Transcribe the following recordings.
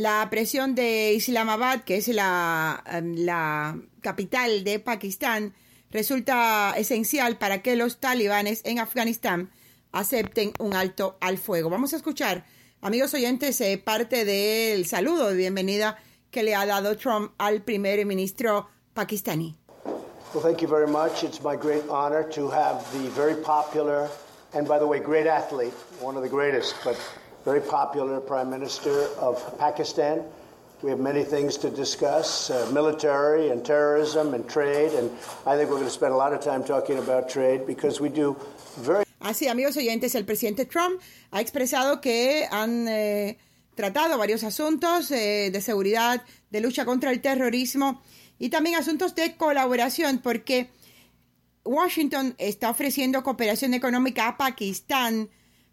La presión de Islamabad, que es la, em, la capital de Pakistán, resulta esencial para que los talibanes en Afganistán acepten un alto al fuego. Vamos a escuchar, amigos oyentes, eh, parte del saludo de bienvenida que le ha dado Trump al primer ministro pakistaní. Well, thank you very much. It's my great honor to have the very popular, and by the way, great athlete, one of the greatest, but very popular Prime Minister of Pakistan. We have many things to discuss uh, military and terrorism and trade. And I think we're going to spend a lot of time talking about trade because we do very. Así, amigos oyentes, el presidente Trump ha expresado que han eh, tratado varios asuntos eh, de seguridad, de lucha contra el terrorismo y también asuntos de colaboración, porque Washington está ofreciendo cooperación económica a Pakistán,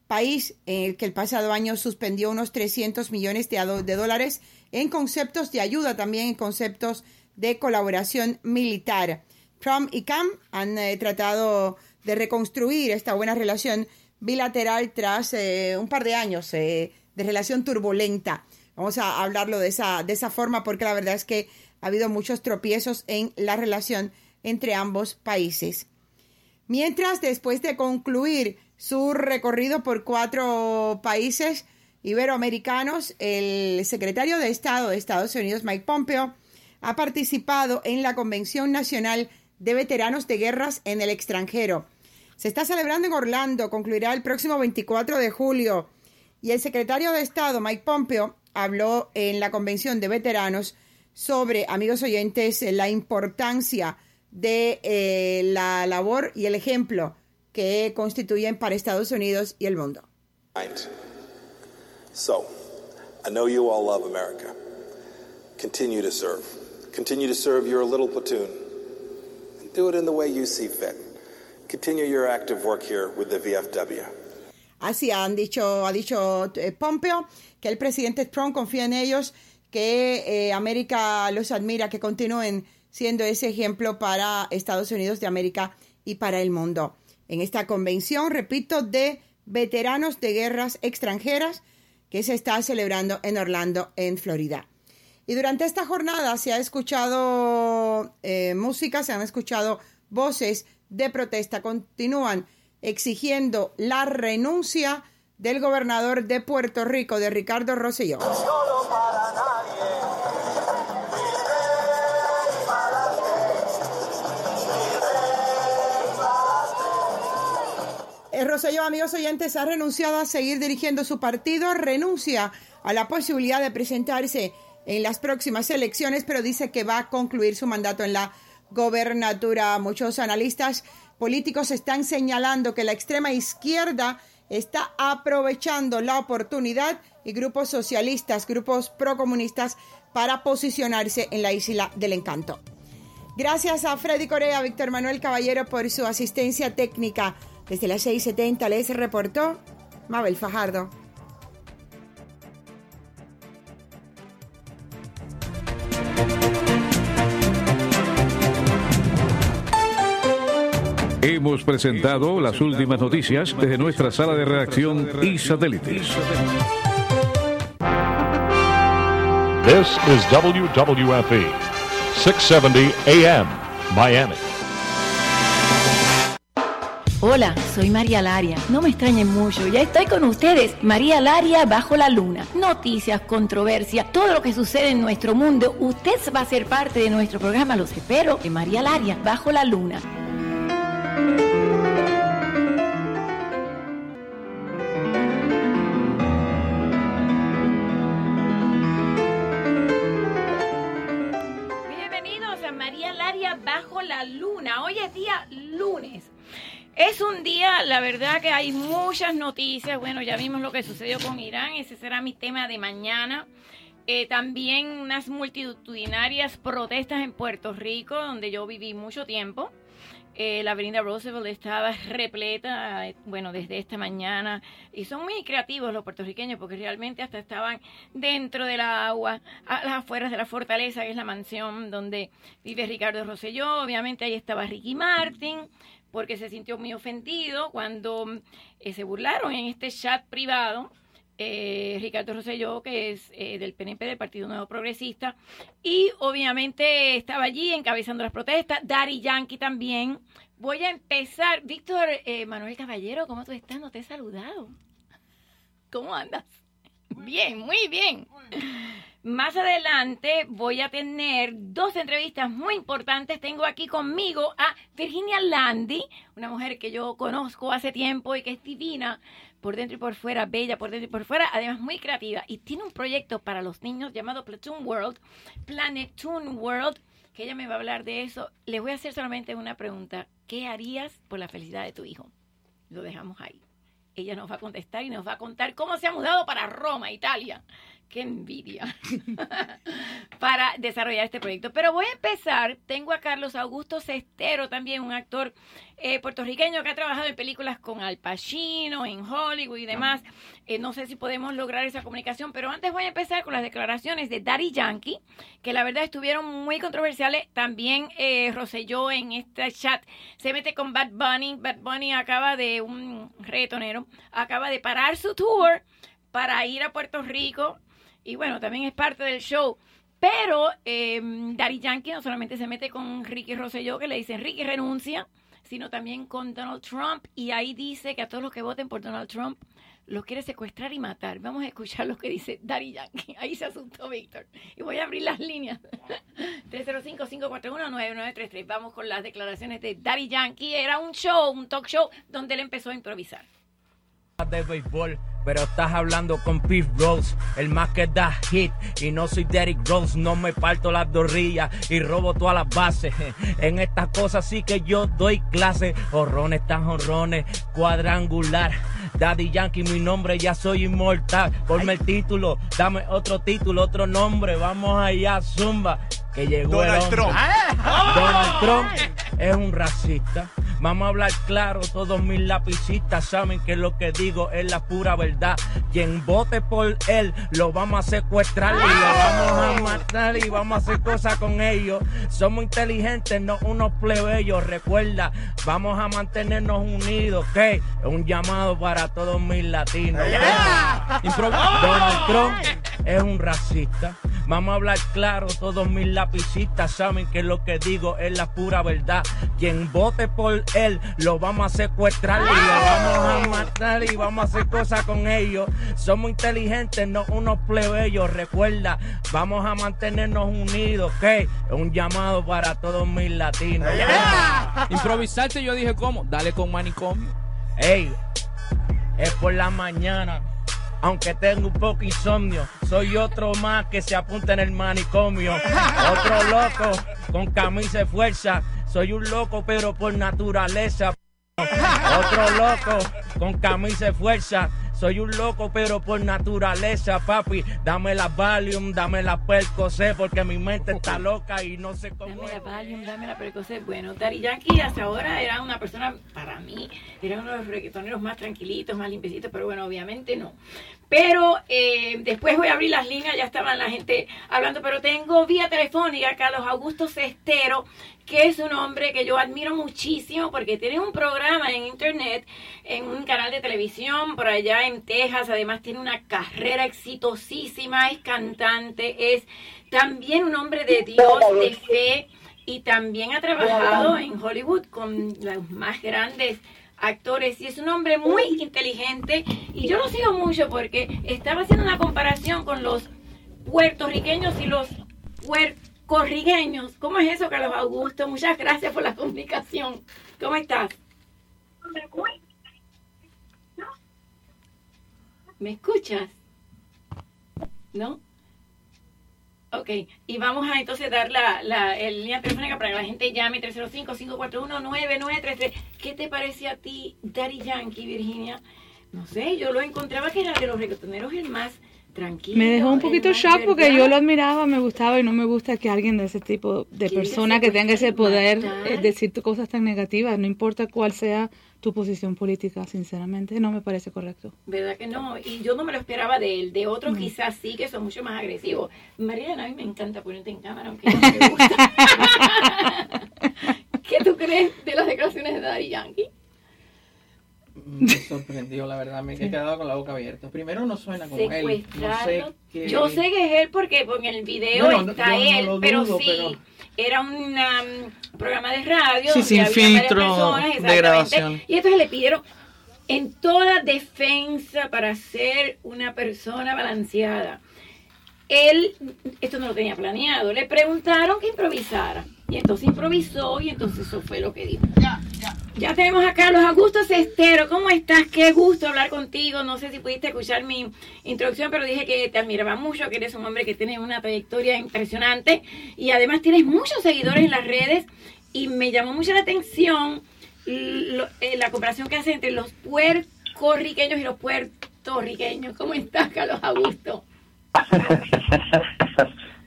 país en el que el pasado año suspendió unos 300 millones de, dólares en conceptos de ayuda, también en conceptos de colaboración militar. Trump y Cam han eh, tratado de reconstruir esta buena relación bilateral tras eh, un par de años eh, de relación turbulenta. Vamos a hablarlo de esa, de esa forma porque la verdad es que ha habido muchos tropiezos en la relación entre ambos países. Mientras, después de concluir su recorrido por cuatro países iberoamericanos, el secretario de Estado de Estados Unidos, Mike Pompeo, ha participado en la Convención Nacional de Veteranos de Guerras en el extranjero. Se está celebrando en Orlando, concluirá el próximo 24 de julio, y el secretario de Estado, Mike Pompeo, habló en la Convención de Veteranos sobre, amigos oyentes, la importancia de eh, la labor y el ejemplo que constituyen para Estados Unidos y el mundo. So, I know you all love America. Continue to serve. Continue to serve your little platoon. And do it in the way you see fit. Continue your active work here with the VFW. Así han dicho, ha dicho eh, Pompeo que el presidente Trump confía en ellos, que eh, América los admira, que continúen siendo ese ejemplo para Estados Unidos de América y para el mundo. En esta convención, repito, de veteranos de guerras extranjeras que se está celebrando en Orlando, en Florida. Y durante esta jornada se ha escuchado eh, música, se han escuchado voces de protesta, continúan exigiendo la renuncia del gobernador de Puerto Rico, de Ricardo Rosselló. El Rosselló, amigos oyentes, ha renunciado a seguir dirigiendo su partido, renuncia a la posibilidad de presentarse en las próximas elecciones, pero dice que va a concluir su mandato en la gobernatura. Muchos analistas políticos están señalando que la extrema izquierda está aprovechando la oportunidad y grupos socialistas, grupos procomunistas para posicionarse en la isla del encanto. Gracias a Freddy Corea, Víctor Manuel Caballero por su asistencia técnica. Desde las 6.70 les reportó Mabel Fajardo. Hemos presentado las últimas noticias desde nuestra sala de redacción y satélites. This is WWFE, 670 AM, Miami. Hola, soy María Laria. No me extrañen mucho, ya estoy con ustedes. María Laria bajo la luna. Noticias, controversia, todo lo que sucede en nuestro mundo. Usted va a ser parte de nuestro programa, los espero, de María Laria bajo la luna. Bienvenidos a María Laria bajo la luna. Hoy es día lunes. Es un día, la verdad que hay muchas noticias. Bueno, ya vimos lo que sucedió con Irán. Ese será mi tema de mañana. Eh, también unas multitudinarias protestas en Puerto Rico, donde yo viví mucho tiempo. Eh, la avenida Roosevelt estaba repleta, eh, bueno, desde esta mañana. Y son muy creativos los puertorriqueños porque realmente hasta estaban dentro del agua, a las afueras de la fortaleza, que es la mansión donde vive Ricardo Rosselló. Obviamente ahí estaba Ricky Martin porque se sintió muy ofendido cuando eh, se burlaron en este chat privado eh, Ricardo Rosselló, que es eh, del PNP, del Partido Nuevo Progresista, y obviamente estaba allí encabezando las protestas, Dari Yankee también. Voy a empezar, Víctor eh, Manuel Caballero, ¿cómo tú estás? No te he saludado. ¿Cómo andas? Bien, muy bien. Más adelante voy a tener dos entrevistas muy importantes. Tengo aquí conmigo a Virginia Landy, una mujer que yo conozco hace tiempo y que es divina por dentro y por fuera, bella por dentro y por fuera, además muy creativa. Y tiene un proyecto para los niños llamado Platoon World, Planetoon World, que ella me va a hablar de eso. Le voy a hacer solamente una pregunta. ¿Qué harías por la felicidad de tu hijo? Lo dejamos ahí. Ella nos va a contestar y nos va a contar cómo se ha mudado para Roma, Italia qué envidia para desarrollar este proyecto. Pero voy a empezar, tengo a Carlos Augusto Cestero, también un actor eh, puertorriqueño que ha trabajado en películas con Al Pacino, en Hollywood y demás. Eh, no sé si podemos lograr esa comunicación, pero antes voy a empezar con las declaraciones de Daddy Yankee, que la verdad estuvieron muy controversiales. También eh, Rosselló en este chat se mete con Bad Bunny. Bad Bunny acaba de, un retonero, acaba de parar su tour para ir a Puerto Rico y bueno, también es parte del show. Pero eh, Daddy Yankee no solamente se mete con Ricky Rosselló, que le dicen Ricky renuncia, sino también con Donald Trump. Y ahí dice que a todos los que voten por Donald Trump los quiere secuestrar y matar. Vamos a escuchar lo que dice Daddy Yankee. Ahí se asustó Víctor. Y voy a abrir las líneas. 305-541-9933. Vamos con las declaraciones de Daddy Yankee. Era un show, un talk show, donde él empezó a improvisar de béisbol, pero estás hablando con Pete Rose, el más que da hit. Y no soy Derrick Rose, no me parto las dorrillas y robo todas las bases. En estas cosas sí que yo doy clase. Horrones tan horrones, cuadrangular. Daddy Yankee, mi nombre, ya soy inmortal. Ponme el título, dame otro título, otro nombre. Vamos allá, Zumba. Que llegó Donald Trump. Donald Trump es un racista. Vamos a hablar claro, todos mis lapicistas saben que lo que digo es la pura verdad. Quien vote por él, lo vamos a secuestrar y lo vamos a matar y vamos a hacer cosas con ellos. Somos inteligentes, no unos plebeyos. Recuerda, vamos a mantenernos unidos, es un llamado para todos mis latinos. Donald Trump es un racista. Vamos a hablar claro, todos mis lapicistas saben que lo que digo es la pura verdad. Quien vote por él, lo vamos a secuestrar y lo vamos a matar y vamos a hacer cosas con ellos. Somos inteligentes, no unos plebeyos. Recuerda, vamos a mantenernos unidos, que es un llamado para todos mis latinos. Improvisarte, yo dije, ¿cómo? Dale con manicomio. Ey, es por la mañana. Aunque tengo un poco insomnio, soy otro más que se apunta en el manicomio. Otro loco con camisa de fuerza. Soy un loco, pero por naturaleza. Otro loco con camisa de fuerza. Soy un loco, pero por naturaleza, papi. Dame la Valium, dame la Percocet, porque mi mente está loca y no sé cómo. Dame la Valium, dame la Percocet. Bueno, Daddy Yankee hasta ahora era una persona, para mí, era uno de los reggaetoneros más tranquilitos, más limpiecitos, pero bueno, obviamente no. Pero eh, después voy a abrir las líneas, ya estaban la gente hablando, pero tengo vía telefónica a Carlos Augusto Cestero, que es un hombre que yo admiro muchísimo porque tiene un programa en internet, en un canal de televisión por allá en Texas, además tiene una carrera exitosísima, es cantante, es también un hombre de Dios, de fe, y también ha trabajado en Hollywood con los más grandes actores y es un hombre muy inteligente y yo lo sigo mucho porque estaba haciendo una comparación con los puertorriqueños y los puertorriqueños. ¿Cómo es eso, Carlos Augusto? Muchas gracias por la comunicación. ¿Cómo estás? ¿Me escuchas? ¿No? Ok, y vamos a entonces dar la, la el línea telefónica para que la gente llame 305-541-9933. ¿Qué te parece a ti, Daddy Yankee, Virginia? No sé, yo lo encontraba que era de los reggaetoneros el más tranquilo. Me dejó un poquito shock porque verdad. yo lo admiraba, me gustaba y no me gusta que alguien de ese tipo de persona que tenga ese poder eh, decir cosas tan negativas, no importa cuál sea tu posición política, sinceramente, no me parece correcto. ¿Verdad que no? Y yo no me lo esperaba de él. De otros quizás sí, que son mucho más agresivos. Mariana, a mí me encanta ponerte en cámara, aunque no me gusta. ¿Qué tú crees de las declaraciones de Daddy Yankee? Me sorprendió, la verdad, me he quedado con la boca abierta. Primero no suena como él. No sé Yo sé que es él porque en el video no- está él, pero sí, pero- era un um, programa de radio Sí, sin filtro personas, de grabación. Y entonces le pidieron en toda defensa para ser una persona balanceada. Él, esto no lo tenía planeado, le preguntaron que improvisara. Y entonces improvisó y entonces eso fue lo que dijo. Ya tenemos a Carlos Augusto Cestero. ¿Cómo estás? Qué gusto hablar contigo. No sé si pudiste escuchar mi introducción, pero dije que te admiraba mucho, que eres un hombre que tiene una trayectoria impresionante y además tienes muchos seguidores en las redes y me llamó mucho la atención lo- eh, la comparación que hace entre los puertorriqueños y los puertorriqueños. ¿Cómo estás, Carlos Augusto?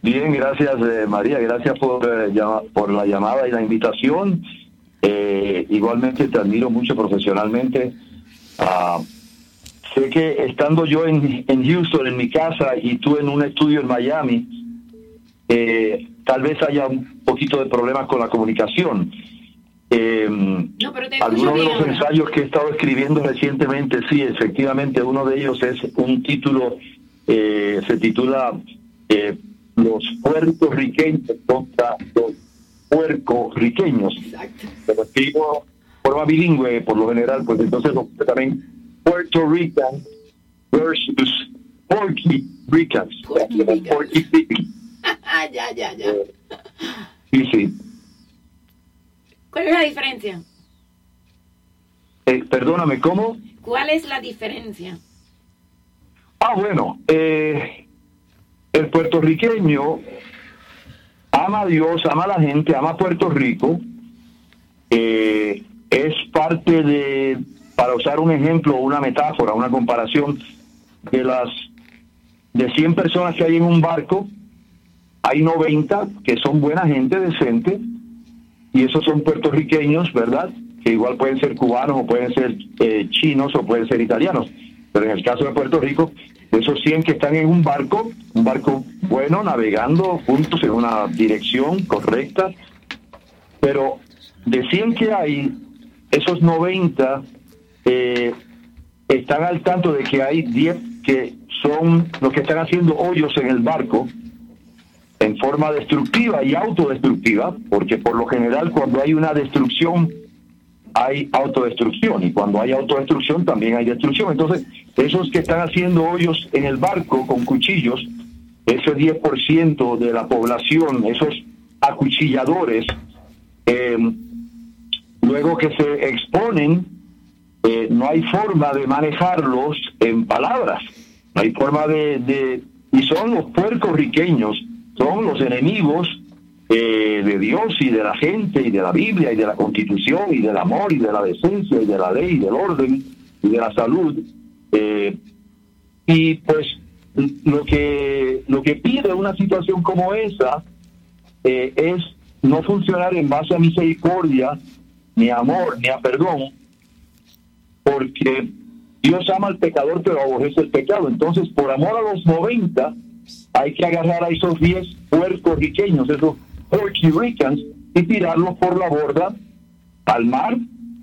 Bien, gracias eh, María, gracias por, eh, por la llamada y la invitación. Eh, igualmente te admiro mucho profesionalmente. Ah, sé que estando yo en, en Houston, en mi casa, y tú en un estudio en Miami, eh, tal vez haya un poquito de problemas con la comunicación. Eh, No, pero algunos de los ahora. ensayos que he estado escribiendo recientemente, sí, efectivamente, uno de ellos es un título, eh, se titula eh, Los puertorriqueños contra los puercorriqueños. Pero de forma bilingüe, por lo general, pues entonces también Puerto Rican versus Porky Ricans. Porky Rican. ya, ya, ya. Sí, sí. ¿Cuál es la diferencia? Eh, perdóname, ¿cómo? ¿Cuál es la diferencia? Ah, bueno, eh, el puertorriqueño ama a Dios, ama a la gente, ama a Puerto Rico. Eh, es parte de, para usar un ejemplo, una metáfora, una comparación, de las de 100 personas que hay en un barco, hay 90 que son buena gente, decente, y esos son puertorriqueños, ¿verdad? Que igual pueden ser cubanos o pueden ser eh, chinos o pueden ser italianos. Pero en el caso de Puerto Rico, esos 100 que están en un barco, un barco bueno, navegando juntos en una dirección correcta, pero de 100 que hay, esos 90 eh, están al tanto de que hay 10 que son los que están haciendo hoyos en el barco en forma destructiva y autodestructiva, porque por lo general cuando hay una destrucción hay autodestrucción y cuando hay autodestrucción también hay destrucción. Entonces, esos que están haciendo hoyos en el barco con cuchillos, ese 10% de la población, esos acuchilladores, eh, luego que se exponen, eh, no hay forma de manejarlos en palabras, no hay forma de, y son los puertorriqueños, son los enemigos eh, de Dios y de la gente y de la Biblia y de la Constitución y del amor y de la decencia y de la ley y del orden y de la salud. Eh, y pues lo que lo que pide una situación como esa eh, es no funcionar en base a misericordia, ni amor, ni a perdón, porque Dios ama al pecador pero aborrece el pecado. Entonces, por amor a los 90, hay que agarrar a esos 10 puertorriqueños, esos Porky Ricans, y tirarlos por la borda al mar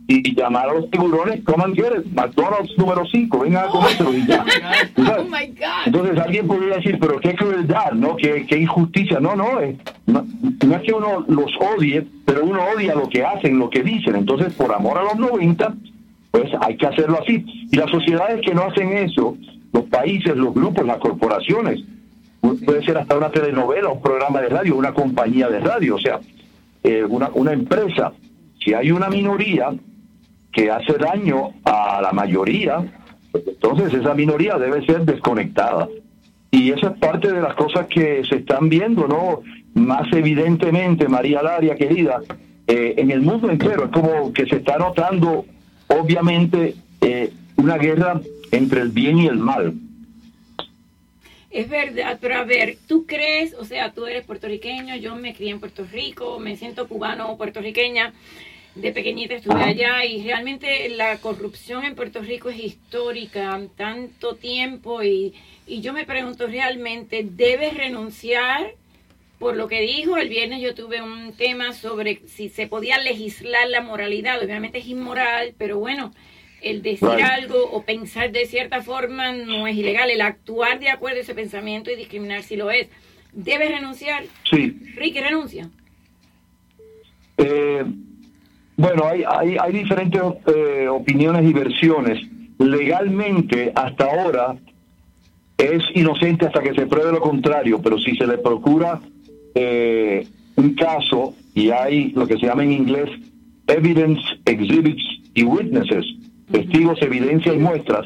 y llamar a los tiburones, get it, McDonald's número 5, vengan a comérselo. Oh my God. Entonces alguien podría decir, pero qué crueldad, ¿no? Qué, qué injusticia. No, no, eh, no, no es que uno los odie, pero uno odia lo que hacen, lo que dicen. Entonces, por amor a los 90, pues hay que hacerlo así. Y las sociedades que no hacen eso, los países, los grupos, las corporaciones, pu- puede ser hasta una telenovela, un programa de radio, una compañía de radio, o sea, eh, una, una empresa. Si hay una minoría que hace daño a la mayoría, entonces esa minoría debe ser desconectada. Y esa es parte de las cosas que se están viendo, ¿no? Más evidentemente, María Laria, querida, eh, en el mundo entero. Es como que se está notando, obviamente, eh, una guerra entre el bien y el mal. Es verdad, pero a ver, ¿tú crees, o sea, tú eres puertorriqueño, yo me crié en Puerto Rico, me siento cubano o puertorriqueña, de pequeñita estuve allá y realmente la corrupción en Puerto Rico es histórica, tanto tiempo y, y yo me pregunto realmente, ¿debes renunciar? Por lo que dijo, el viernes yo tuve un tema sobre si se podía legislar la moralidad, obviamente es inmoral, pero bueno, El decir Right. algo o pensar de cierta forma no es ilegal. El actuar de acuerdo a ese pensamiento y discriminar si lo es. Debe renunciar. Sí. Ricky, renuncia. Eh, bueno, hay, hay, hay diferentes eh, opiniones y versiones. Legalmente, hasta ahora, es inocente hasta que se pruebe lo contrario, pero si se le procura eh, un caso y hay lo que se llama en inglés evidence, exhibits y witnesses, testigos, evidencia y muestras,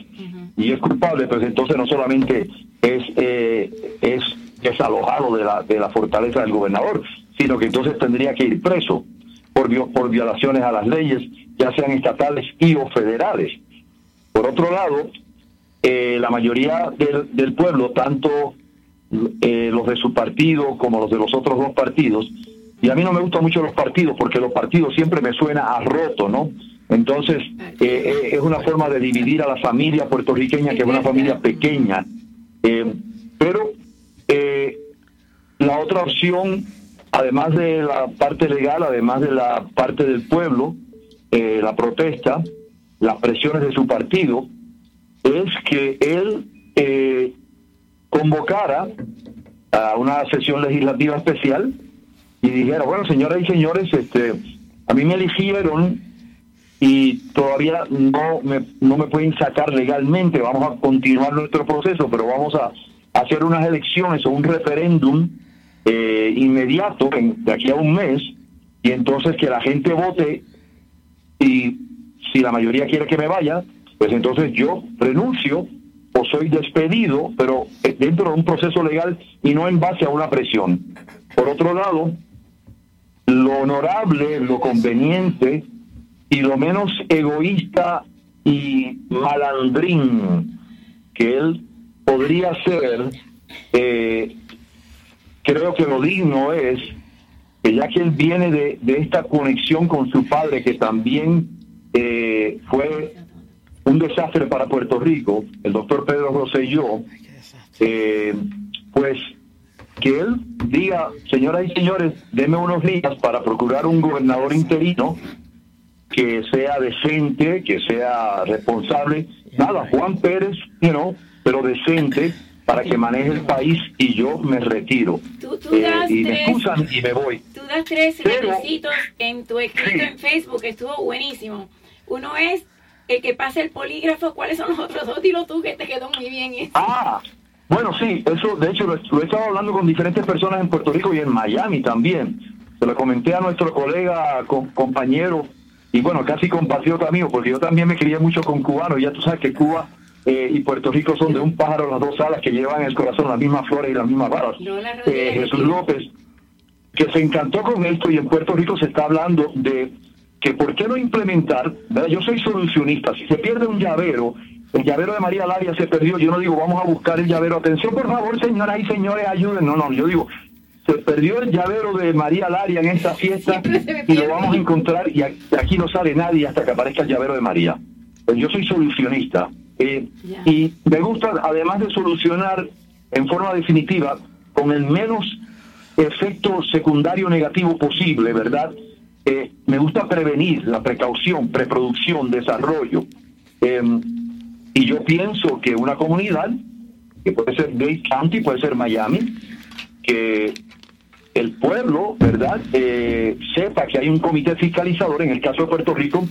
y es culpable, pues entonces no solamente es, eh, es desalojado de la, de la fortaleza del gobernador, sino que entonces tendría que ir preso por, por violaciones a las leyes, ya sean estatales y o federales. Por otro lado, eh, la mayoría del, del pueblo, tanto eh, los de su partido como los de los otros dos partidos, y a mí no me gustan mucho los partidos porque los partidos siempre me suena a roto, ¿no? Entonces, eh, eh, es una forma de dividir a la familia puertorriqueña, que es una familia pequeña. Eh, pero la otra opción, además de la parte legal, además de la parte del pueblo, eh, la protesta, las presiones de su partido, es que él eh, convocara a una sesión legislativa especial y dijera, bueno, señoras y señores, este, a mí me eligieron y todavía no me, no me pueden sacar legalmente, vamos a continuar nuestro proceso, pero vamos a hacer unas elecciones o un referéndum eh, inmediato en- de aquí a un mes y entonces que la gente vote y si la mayoría quiere que me vaya, pues entonces yo renuncio o soy despedido, pero dentro de un proceso legal y no en base a una presión. Por otro lado, lo honorable, lo conveniente y lo menos egoísta y malandrín que él podría ser, eh, creo que lo digno es que ya que él viene de, de esta conexión con su padre, que también eh, fue un desastre para Puerto Rico, el doctor Pedro Rosselló, eh, pues que él diga, señoras y señores, deme unos días para procurar un gobernador interino que sea decente, que sea responsable. Nada, Juan Pérez, you know, pero decente para que maneje el país y yo me retiro. Tú, tú Eh, das y me excusan y me voy. Tú das tres Pero- requisitos en tu escrito en Facebook, estuvo buenísimo. Uno es el que pase el polígrafo. ¿Cuáles son los otros dos? Dilo tú, que te quedó muy bien. ese. Ah, bueno, sí, eso de hecho lo, lo he estado hablando con diferentes personas en Puerto Rico y en Miami también. Se lo comenté a nuestro colega, co- compañero y bueno, casi compatriota mío, porque yo también me crié mucho con cubanos. y Ya tú sabes que Cuba eh, y Puerto Rico son de un pájaro las dos alas que llevan en el corazón las mismas flores y las mismas balas. Eh, Jesús López, que se encantó con esto y en Puerto Rico se está hablando de que por qué no implementar, ¿verdad? yo soy solucionista, si se pierde un llavero, el llavero de María Laria se perdió, yo no digo vamos a buscar el llavero, atención por favor señoras y señores, ayuden, no, no, yo digo, se perdió el llavero de María Laria en esta fiesta y lo vamos a encontrar y aquí no sale nadie hasta que aparezca el llavero de María. Pues yo soy solucionista eh, y me gusta, además de solucionar en forma definitiva, con el menos efecto secundario negativo posible, ¿verdad? Eh, me gusta prevenir la precaución, preproducción, desarrollo. Eh, y yo pienso que una comunidad, que puede ser Dade County, puede ser Miami, que el pueblo, ¿verdad?, Eh, sepa que hay un comité fiscalizador, en el caso de Puerto Rico,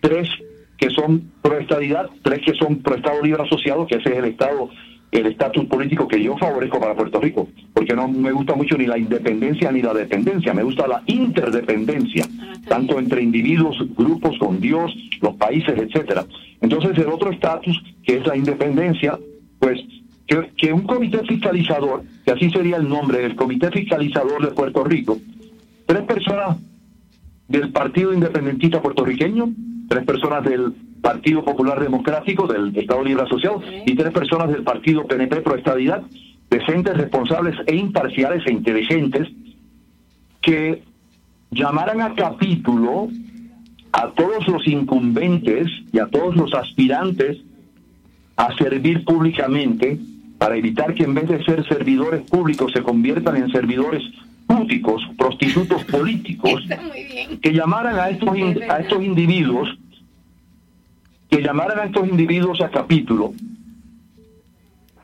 tres que son pro estadidad, tres que son pro Estado Libre Asociado, que ese es el Estado, el estatus político que yo favorezco para Puerto Rico, porque no me gusta mucho ni la independencia ni la dependencia, me gusta la interdependencia, tanto entre individuos, grupos, con Dios, los países, etcétera. Entonces el otro estatus, que es la independencia, pues que, que un comité fiscalizador, que así sería el nombre del comité fiscalizador de Puerto Rico, tres personas del Partido Independentista Puertorriqueño, tres personas del Partido Popular Democrático, del Estado Libre Asociado, y tres personas del Partido PNP Pro Estadidad, decentes, responsables e imparciales e inteligentes, que llamaran a capítulo a todos los incumbentes y a todos los aspirantes a servir públicamente para evitar que en vez de ser servidores públicos se conviertan en servidores púticos, prostitutos políticos, que llamaran a estos, in- a estos individuos que llamaran a estos individuos a capítulo.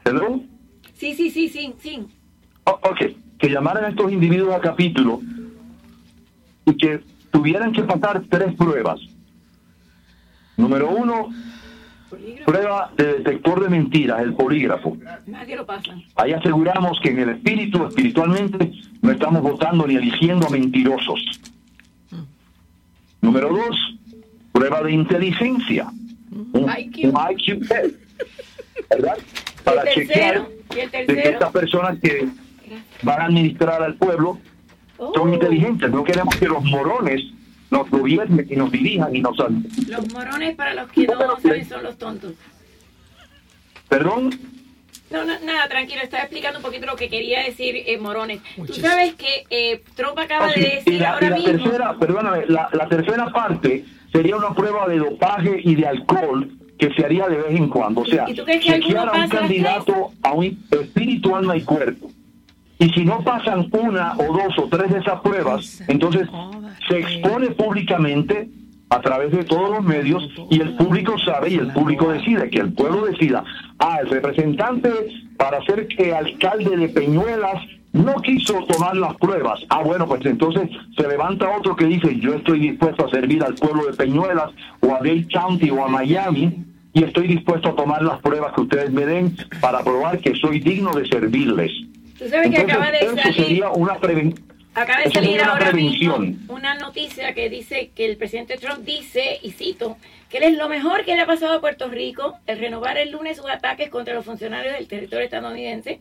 ¿Hello? Sí, sí, sí, sí, sí. Oh, ok, que llamaran a estos individuos a capítulo y que tuvieran que pasar tres pruebas. Número uno, prueba de detector de mentiras, el polígrafo. Nadie lo pasa. Ahí aseguramos que en el espíritu, espiritualmente, no estamos votando ni eligiendo a mentirosos. Número dos, prueba de inteligencia. Un, IQ. un IQ test, ¿verdad? Para chequear de que estas personas que van a administrar al pueblo son Oh. inteligentes. No queremos que los morones nos gobiernen y nos dirijan y nos... Los morones, para los que no saben, son los tontos. Perdón, No, no, nada, tranquilo, estaba explicando un poquito lo que quería decir eh, Morones. Tú sabes que eh, Trump acaba Ah, de y decir y ahora la mismo... tercera, perdóname, la, la tercera parte sería una prueba de dopaje y de alcohol que se haría de vez en cuando. O sea, ¿Y tú crees que chequear a un candidato a un espíritu, alma y cuerpo. Y si no pasan una o dos o tres de esas pruebas, entonces se expone públicamente a través de todos los medios y el público sabe y el público decide, que el pueblo decida. Ah, el representante para ser que alcalde de Peñuelas no quiso tomar las pruebas. Ah, bueno, pues entonces se levanta otro que dice, yo estoy dispuesto a servir al pueblo de Peñuelas o a Dade County o a Miami y estoy dispuesto a tomar las pruebas que ustedes me den para probar que soy digno de servirles. Tú sabes que acaba de salir... sería una. Acaba de Eso salir ahora prevención. mismo una noticia que dice que el presidente Trump dice, y cito, que él es lo mejor que le ha pasado a Puerto Rico, el renovar el lunes sus ataques contra los funcionarios del territorio estadounidense.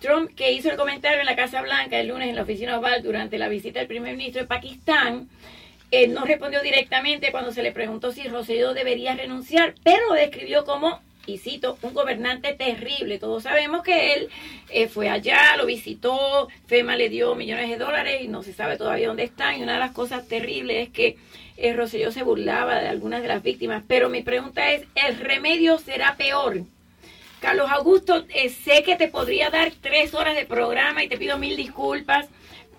Trump, que hizo el comentario en la Casa Blanca el lunes en la oficina Oval durante la visita del primer ministro de Pakistán, eh, no respondió directamente cuando se le preguntó si Rosselló debería renunciar, pero lo describió como, y cito, un gobernante terrible. Todos sabemos que él eh, fue allá, lo visitó, FEMA le dio millones de dólares y no se sabe todavía dónde están. Y una de las cosas terribles es que eh, se burlaba de algunas de las víctimas. Pero mi pregunta es, ¿el remedio será peor? Carlos Augusto, eh, sé que te podría dar tres horas de programa y te pido mil disculpas,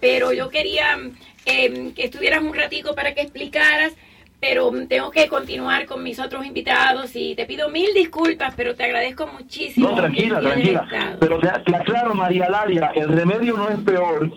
pero yo quería eh, que estuvieras un ratico para que explicaras, pero tengo que continuar con mis otros invitados y te pido mil disculpas, pero te agradezco muchísimo. No, tranquila, tranquila. Pero te, te aclaro, María Laria, el remedio no es peor.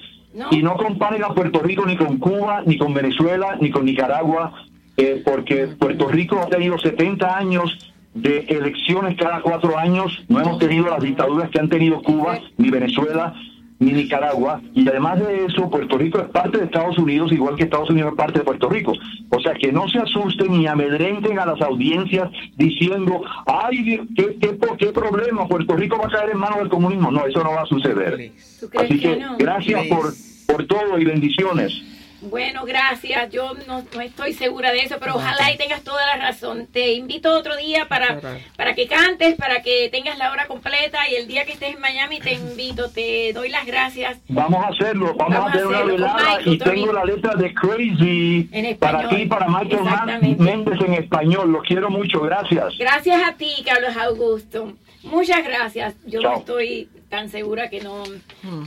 Y no comparen a Puerto Rico ni con Cuba, ni con Venezuela, ni con Nicaragua, eh, porque Puerto Rico ha tenido 70 años de elecciones cada cuatro años. No hemos tenido las dictaduras que han tenido Cuba, ni Venezuela, ni Nicaragua. Y además de eso, Puerto Rico es parte de Estados Unidos, igual que Estados Unidos es parte de Puerto Rico. O sea, que no se asusten ni amedrenten a las audiencias diciendo, ay, ¿qué, qué, qué problema? Puerto Rico va a caer en manos del comunismo. No, eso no va a suceder. ¿Tú crees Así que que no? gracias por, por todo y bendiciones. Bueno, gracias. Yo no, no estoy segura de eso, pero ojalá y tengas toda la razón. Te invito otro día para, para que cantes, para que tengas la hora completa y el día que estés en Miami te invito, te doy las gracias. Vamos a hacerlo, vamos, Vamos a hacer una velada y tengo la letra de Crazy En para ti, para Michael. Méndez en español. Lo quiero mucho, gracias. Gracias a ti, Carlos Augusto. Muchas gracias. Yo no Chao. estoy tan segura que no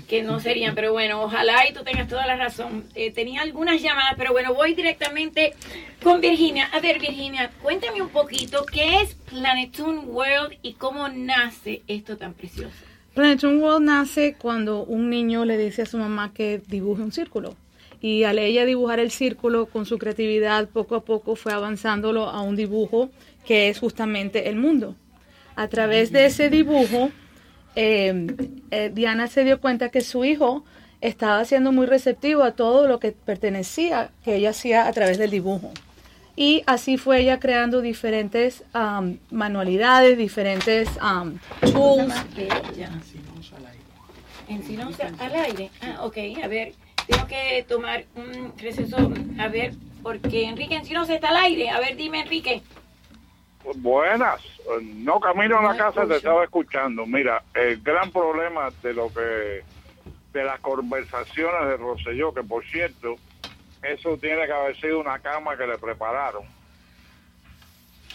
que no serían, pero bueno, ojalá y tú tengas toda la razón. Eh, tenía algunas llamadas, pero bueno, voy directamente con Virginia. A ver, Virginia, cuéntame un poquito qué es Planetoon World y cómo nace esto tan precioso. Planetarium World nace cuando un niño le dice a su mamá que dibuje un círculo. Y al ella dibujar el círculo con su creatividad, poco a poco fue avanzándolo a un dibujo que es justamente el mundo. A través de ese dibujo, eh, eh, Diana se dio cuenta que su hijo estaba siendo muy receptivo a todo lo que pertenecía, que ella hacía a través del dibujo. Y así fue ella creando diferentes um, manualidades, diferentes um, tools. Encinosa al aire. Ah, ok, a ver, tengo que tomar un receso, a ver, porque Enrique Encinosa está al aire. A ver, dime, Enrique. Buenas. No camino a la casa, te estaba escuchando. Mira, el gran problema de lo que de las conversaciones de Rosselló, que por cierto, eso tiene que haber sido una cama que le prepararon.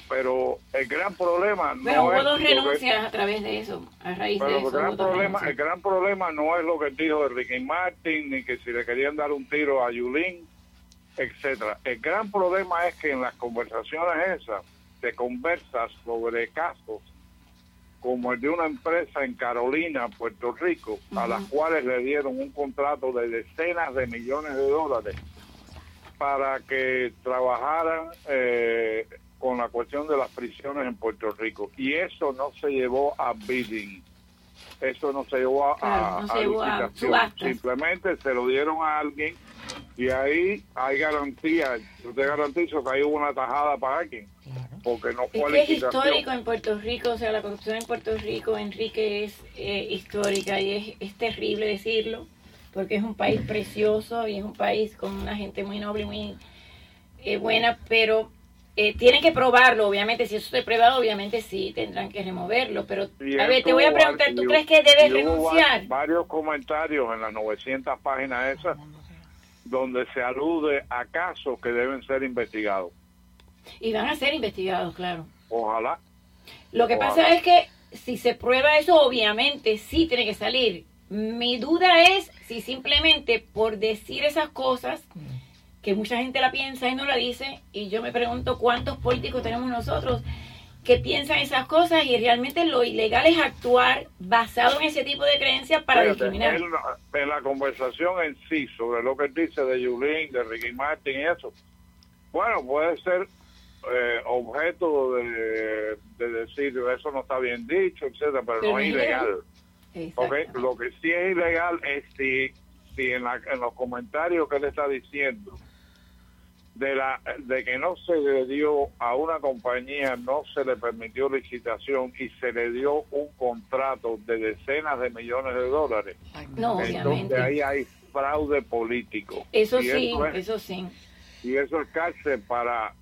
Pero el gran problema no hubo es que- renuncias a través de eso, a raíz de pero eso. el gran hubo dos problema, el gran problema no es lo que dijo de Ricky Martin, ni que si le querían dar un tiro a Yulín, etcétera. El gran problema es que en las conversaciones esas se conversa sobre casos como el de una empresa en Carolina, Puerto Rico, a las cuales le dieron un contrato de decenas de millones de dólares para que trabajaran eh, con la cuestión de las prisiones en Puerto Rico. Y eso no se llevó a bidding. Eso no se llevó a, Claro, no se a llevó a licitación. subastas. Simplemente se lo dieron a alguien y ahí hay garantía. Yo te garantizo que ahí hubo una tajada para alguien. Porque no Es fue que es histórico en Puerto Rico, o sea, la corrupción en Puerto Rico, Enrique, es eh, histórica y es, es terrible decirlo, porque es un país precioso y es un país con una gente muy noble y muy eh, buena, pero eh, tienen que probarlo, obviamente, si eso se prueba, obviamente sí, tendrán que removerlo, pero a ver, te voy a preguntar, ¿tú crees que debes renunciar? varios comentarios en las 900 páginas esas donde se alude a casos que deben ser investigados. Y van a ser investigados, claro. Ojalá. Lo que Ojalá. pasa es que si se prueba eso, obviamente sí tiene que salir. Mi duda es si simplemente por decir esas cosas, que mucha gente la piensa y no la dice, y yo me pregunto cuántos políticos tenemos nosotros que piensan esas cosas y realmente lo ilegal es actuar basado en ese tipo de creencias para Fíjate, discriminar. en la conversación en sí sobre lo que dice de Yulín, de Ricky Martin y eso, bueno, puede ser eh, objeto de, de decir eso no está bien dicho, etcétera, pero, Pero no es ilegal. Lo que sí es ilegal es si, si en, la- en los comentarios que él está diciendo de la de que no se le dio a una compañía no se le permitió licitación y se le dio un contrato de decenas de millones de dólares. No, entonces obviamente. ahí hay fraude político. Eso Y sí, es- eso sí. y eso es cárcel para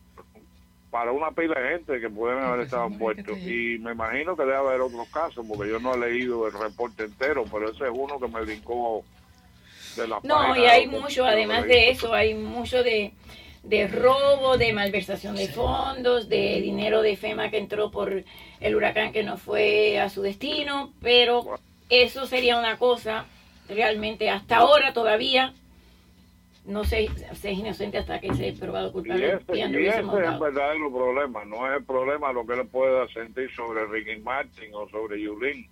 para una pila de gente que pueden haber estado envueltos y me imagino que debe haber otros casos porque yo no he leído el reporte entero pero ese es uno que me brincó de la No, y hay mucho, además de eso, hay mucho de, de robo, de malversación de fondos, de dinero de FEMA que entró por el huracán que no fue a su destino, pero eso sería una cosa realmente hasta ahora todavía no se, se es inocente hasta que se probado y culpable. ese, Ya no y ese es el verdadero problema no es el problema lo que él pueda sentir sobre Ricky Martin o sobre Yulín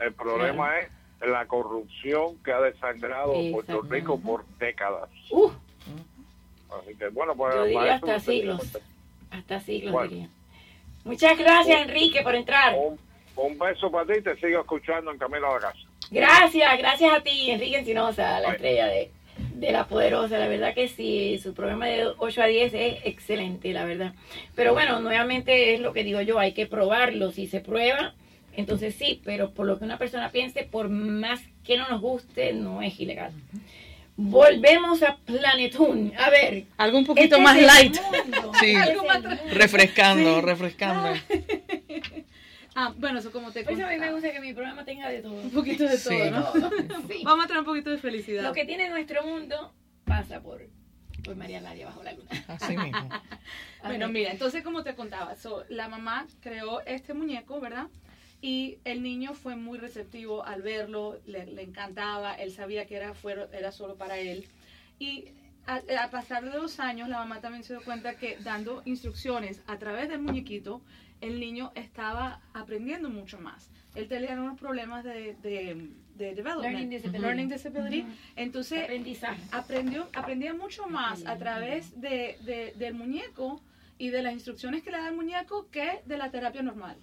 el problema es la corrupción que ha desangrado Puerto. Rico por décadas Uf, así que bueno pues yo diría hasta siglos, hasta siglos Bueno. diría. Muchas gracias Enrique por entrar. Un beso para ti, te sigo escuchando en camino a la casa. Gracias, gracias a ti, Enrique Encinosa, la estrella de, de La Poderosa. La verdad que sí, su programa de 8 a 10 es excelente, la verdad. Pero bueno, nuevamente es lo que digo yo, hay que probarlo. Si se prueba, entonces sí, pero por lo que una persona piense, por más que no nos guste, no es ilegal. Volvemos a Planetún. A ver. Algo un poquito este más light. Sí. el mundo. Refrescando, Sí. refrescando. Ah, bueno, eso como te Por eso a mí me gusta que mi programa tenga de todo. Un poquito de todo, Sí. ¿no? Sí. Vamos a traer un poquito de felicidad. Lo que tiene nuestro mundo pasa por, por María Laria bajo la luna. Así mismo. Bueno, mira, entonces como te contaba, so, la mamá creó este muñeco, ¿verdad? Y el niño fue muy receptivo al verlo, le, le encantaba, él sabía que era, fuera, era solo para él. Y a, a pasar de los años, la mamá también se dio cuenta que dando instrucciones a través del muñequito, el niño estaba aprendiendo mucho más. Él tenía unos problemas de, de, de development, Learning disability. learning disability. Entonces, aprendió, aprendía mucho más a través de- del muñeco y de las instrucciones que le da el muñeco que de la terapia normal.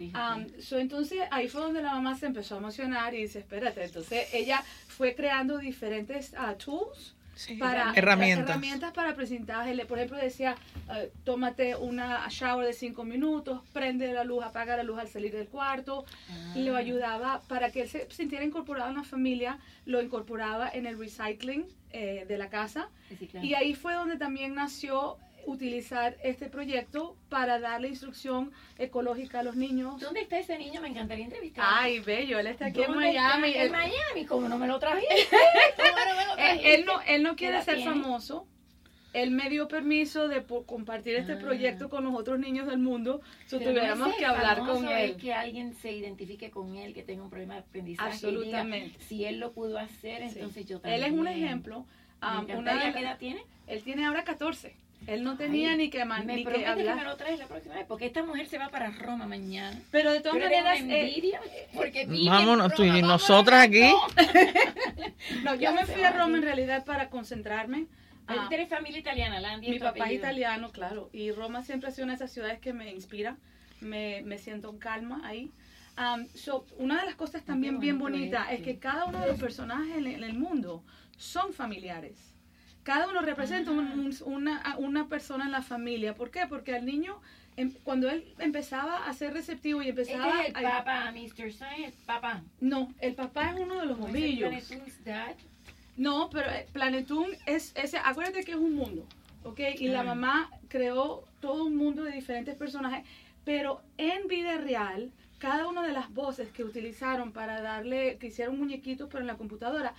Um, so, entonces ahí fue donde la mamá se empezó a emocionar y dice, espérate, entonces ella fue creando diferentes ah, tools para herramientas. herramientas para presentaje. Por ejemplo, decía, eh, tómate una shower de cinco minutos, prende la luz, apaga la luz al salir del cuarto. Y lo ayudaba para que él se sintiera incorporado en la familia, lo incorporaba en el recycling eh, de la casa. Sí, claro. Y ahí fue donde también nació utilizar este proyecto para darle instrucción ecológica a los niños. ¿Dónde está ese niño? Me encantaría entrevistar. Ay, bello, él está aquí en. Miami. En Él- Miami, como no me lo trajiste. ¿Cómo no me lo él, él no, él no ¿Qué quiere ser tiene? famoso. Él me dio permiso de compartir este proyecto con los otros niños del mundo. Si Ah. No tuviéramos es que hablar con es él. que alguien se identifique con él, que tenga un problema de aprendizaje. diga, Absolutamente. si él lo pudo hacer, entonces yo Él también. es un ejemplo. Um, una de ¿Qué edad tiene? Él tiene ahora 14. Él no tenía Ay, ni que, man- me ni que que me hablar. lo traes la próxima vez, porque esta mujer se va para Roma mañana. Pero de todas maneras, eh, envidia, porque vive en Vámonos tú y nosotras aquí. No, yo me fui a Roma en realidad para concentrarme. Ah, eres familia italiana, Landy. Mi papá es italiano, claro, y Roma siempre ha sido una de esas ciudades que me inspira, me, me siento en calma ahí. Um, so, una de las cosas también bien bonitas es, es que cada uno de los personajes en, en el mundo son familiares. Cada uno representa un- un- una, una persona en la familia. ¿Por qué? Porque al niño, em- cuando él empezaba a ser receptivo y Este empezaba es el a- papá, Mr. Science, el papá. No, el papá es uno de los ¿No es el bombillos. No, pero eh, Planetoon es ese, acuérdate que es un mundo, ¿ok? Y la Ah. mamá creó todo un mundo de diferentes personajes, pero en vida real, cada una de las voces que utilizaron para darle, que hicieron muñequitos pero en la computadora,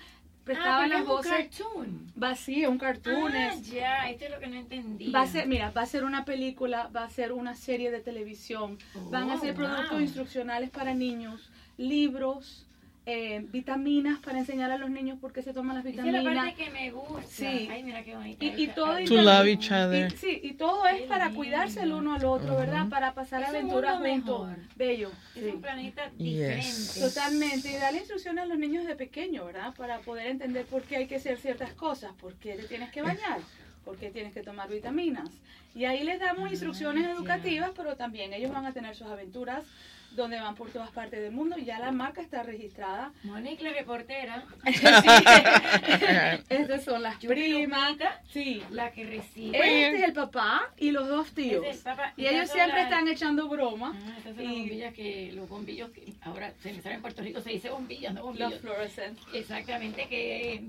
prestaban Ah, las un voces. cartoon. Va sí, un cartoon. Ah, es- ya, esto es lo que no entendí. Va a ser, mira, va a ser una película, va a ser una serie de televisión, van a Oh, ser productos wow. instruccionales para niños, libros, eh, vitaminas para enseñar a los niños por qué se toman las Esa es vitaminas. la parte que me gusta. Sí. Ay, mira qué bonita. Y, y todo ay, To love each other. y- sí, y todo es Qué para lindo. cuidarse el uno al otro, ¿verdad? Para pasar aventuras juntos. Bello. Es sí. un planeta Yes. diferente. Totalmente. Y darle instrucciones a los niños de pequeño, ¿verdad? Para poder entender por qué hay que hacer ciertas cosas, por qué te tienes que bañar, por qué tienes que tomar vitaminas. Y ahí les damos instrucciones Ah, ya. educativas, pero también ellos van a tener sus aventuras donde van por todas partes del mundo. Ya la marca está registrada. Monique, la reportera. Estas son las primas. Sí. La que recibe. Este es el papá y los dos tíos. Este es el papá. Y ellos siempre las- están echando broma. Ah, estas son las Y- bombillas que, los bombillos que ahora se me sale en Puerto Rico, se dice bombillas, no bombillos. Los fluorescentes. Exactamente, que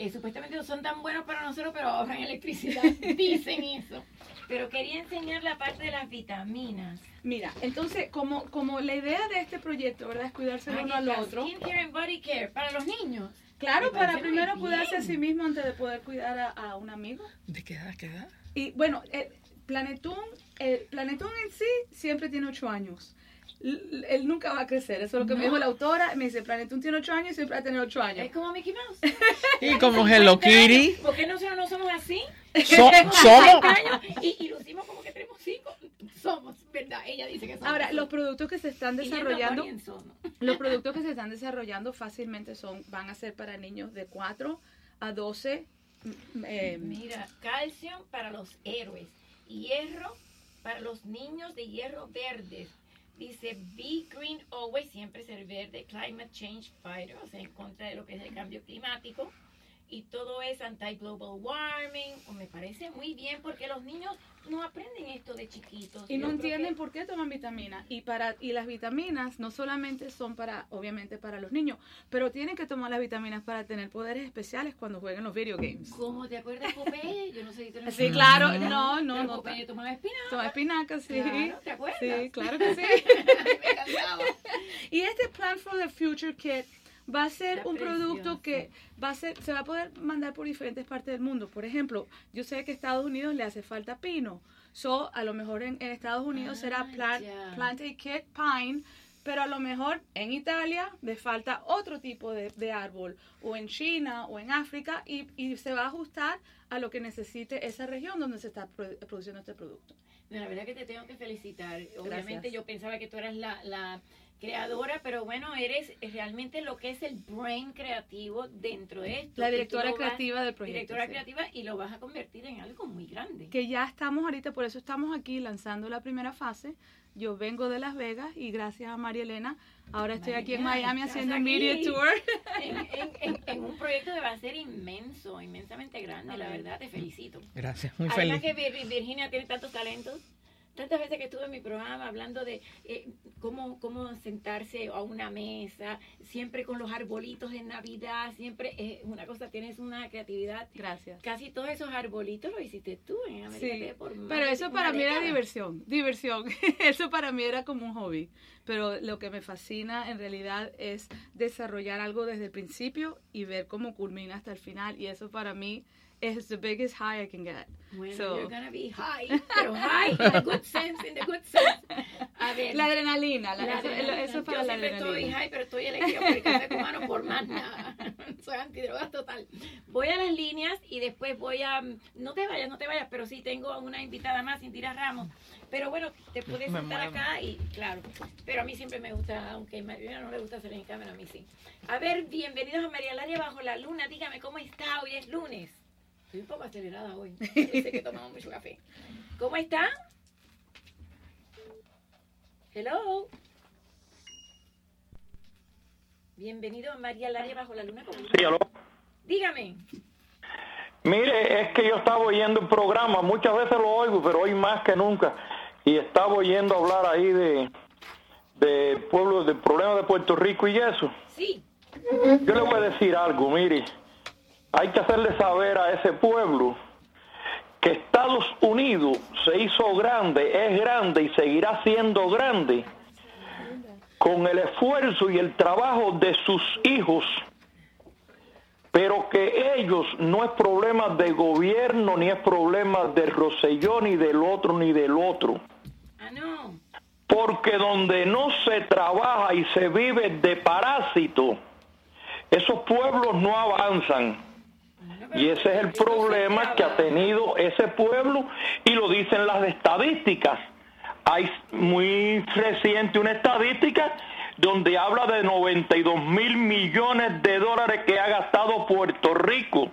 eh, supuestamente no son tan buenos para nosotros, pero ahorran electricidad. Dicen eso. Pero quería enseñar la parte de las vitaminas. Mira, entonces, como, como la idea de este proyecto, ¿verdad? Es cuidarse el uno al otro. Skincare and body care para los niños. Claro, para primero cuidarse a sí mismo antes de poder cuidar a, a un amigo. ¿De qué edad? ¿Qué edad? Y bueno, eh, Planetún, el Planetún en sí siempre tiene ocho años. Él nunca va a crecer, eso es lo que me dijo la autora. Me dice, Planetún tiene ocho años y siempre va a tener ocho años. Es como Mickey Mouse. Y como Hello Kitty. ¿Por qué nosotros no somos así? So- somos. 60 años y, y lucimos como que tenemos cinco. Somos, ¿verdad? Ella dice que somos. Ahora, los productos que se están desarrollando, los productos que se están desarrollando fácilmente son, van a ser para niños de 4 a 12. mm, eh, Mira, calcio para los héroes, hierro para los niños de hierro verdes. Dice, be green always, siempre ser verde, climate change fighter, o sea, en contra de lo que es el cambio climático. Y todo es anti-global warming, o me parece muy bien porque los niños no aprenden esto de chiquitos. Y no entienden que- por qué toman vitaminas. Y para y las vitaminas no solamente son para, obviamente, para los niños, pero tienen que tomar las vitaminas para tener poderes especiales cuando jueguen los video games. ¿Cómo te acuerdas Popeye? Yo no sé si tú lo Sí, claro, Pero no, no, no. Popeye tomaba espinaca. Toma espinacas, sí. Claro, ¿te acuerdas? Sí, claro que sí. Me encantaba. y este Plan for the Future Kit va a ser un producto que va a ser, se va a poder mandar por diferentes partes del mundo. Por ejemplo, yo sé que a Estados Unidos le hace falta pino. So, a lo mejor en, en Estados Unidos será Ah, plant, ya. plant a kit pine, pero a lo mejor en Italia le falta otro tipo de, de árbol, o en China o en África, y, y se va a ajustar a lo que necesite esa región donde se está produ- produciendo este producto. La verdad que te tengo que felicitar. Obviamente Gracias. yo pensaba que tú eras la, la creadora, pero bueno, eres realmente lo que es el brain creativo dentro de esto. La directora vas- creativa del proyecto, Directora sí. creativa y lo vas a convertir en algo muy grande. que ya estamos ahorita, por eso estamos aquí lanzando la primera fase. Yo vengo de Las Vegas y gracias a María Elena, ahora estoy aquí en Miami haciendo un media tour. En, en- en- en un proyecto que va a ser inmenso, inmensamente grande, la verdad, te felicito. Gracias, muy Además feliz. que Vir- Virginia tiene tantos talentos. Tantas veces que estuve en mi programa hablando de eh, cómo, cómo sentarse a una mesa, siempre con los arbolitos de Navidad, siempre es una cosa, tienes una creatividad. Gracias. Casi todos esos arbolitos lo hiciste tú en América Sí, por más pero eso para mí era década. diversión, diversión. Eso para mí era como un hobby. Pero lo que me fascina en realidad es desarrollar algo desde el principio y ver cómo culmina hasta el final. Y eso para mí es the biggest high I can get. Bueno, So- you're gonna be high, pero high in the good sense, in the good sense. A ver. La adrenalina, la- La eso, adrenalina. eso es para Yo la siempre estoy adrenalina. high, pero estoy elegido por el café cubano por más nada. Soy antidrogas total. Voy a las líneas y después voy a... No te vayas, no te vayas, pero sí tengo una invitada más, Indira Ramos. Pero bueno, te puedes sentar acá y claro. Pero a mí siempre me gusta, aunque a María no le gusta hacer en cámara, a mí sí. A ver, bienvenidos a María Laria Bajo la Luna. Dígame, ¿cómo está? Hoy es lunes. Estoy un poco acelerada hoy. Sé que tomamos mucho café. ¿Cómo está? Hello. Bienvenido a María Laria Bajo la Luna. Sí, aló. Dígame. Mire, es que yo estaba oyendo el programa, muchas veces lo oigo, pero hoy más que nunca. Y estaba oyendo hablar ahí de, de pueblo, del problema de Puerto Rico y eso. Sí. Yo le voy a decir algo, mire, hay que hacerle saber a ese pueblo que Estados Unidos se hizo grande, es grande y seguirá siendo grande con el esfuerzo y el trabajo de sus hijos, pero que ellos no es problema de gobierno, ni es problema de Rosellón, ni del otro, ni del otro. Porque donde no se trabaja y se vive de parásito, esos pueblos no avanzan. Y ese es el problema que ha tenido ese pueblo y lo dicen las estadísticas. Hay muy reciente una estadística donde habla de 92 mil millones de dólares que ha gastado Puerto Rico,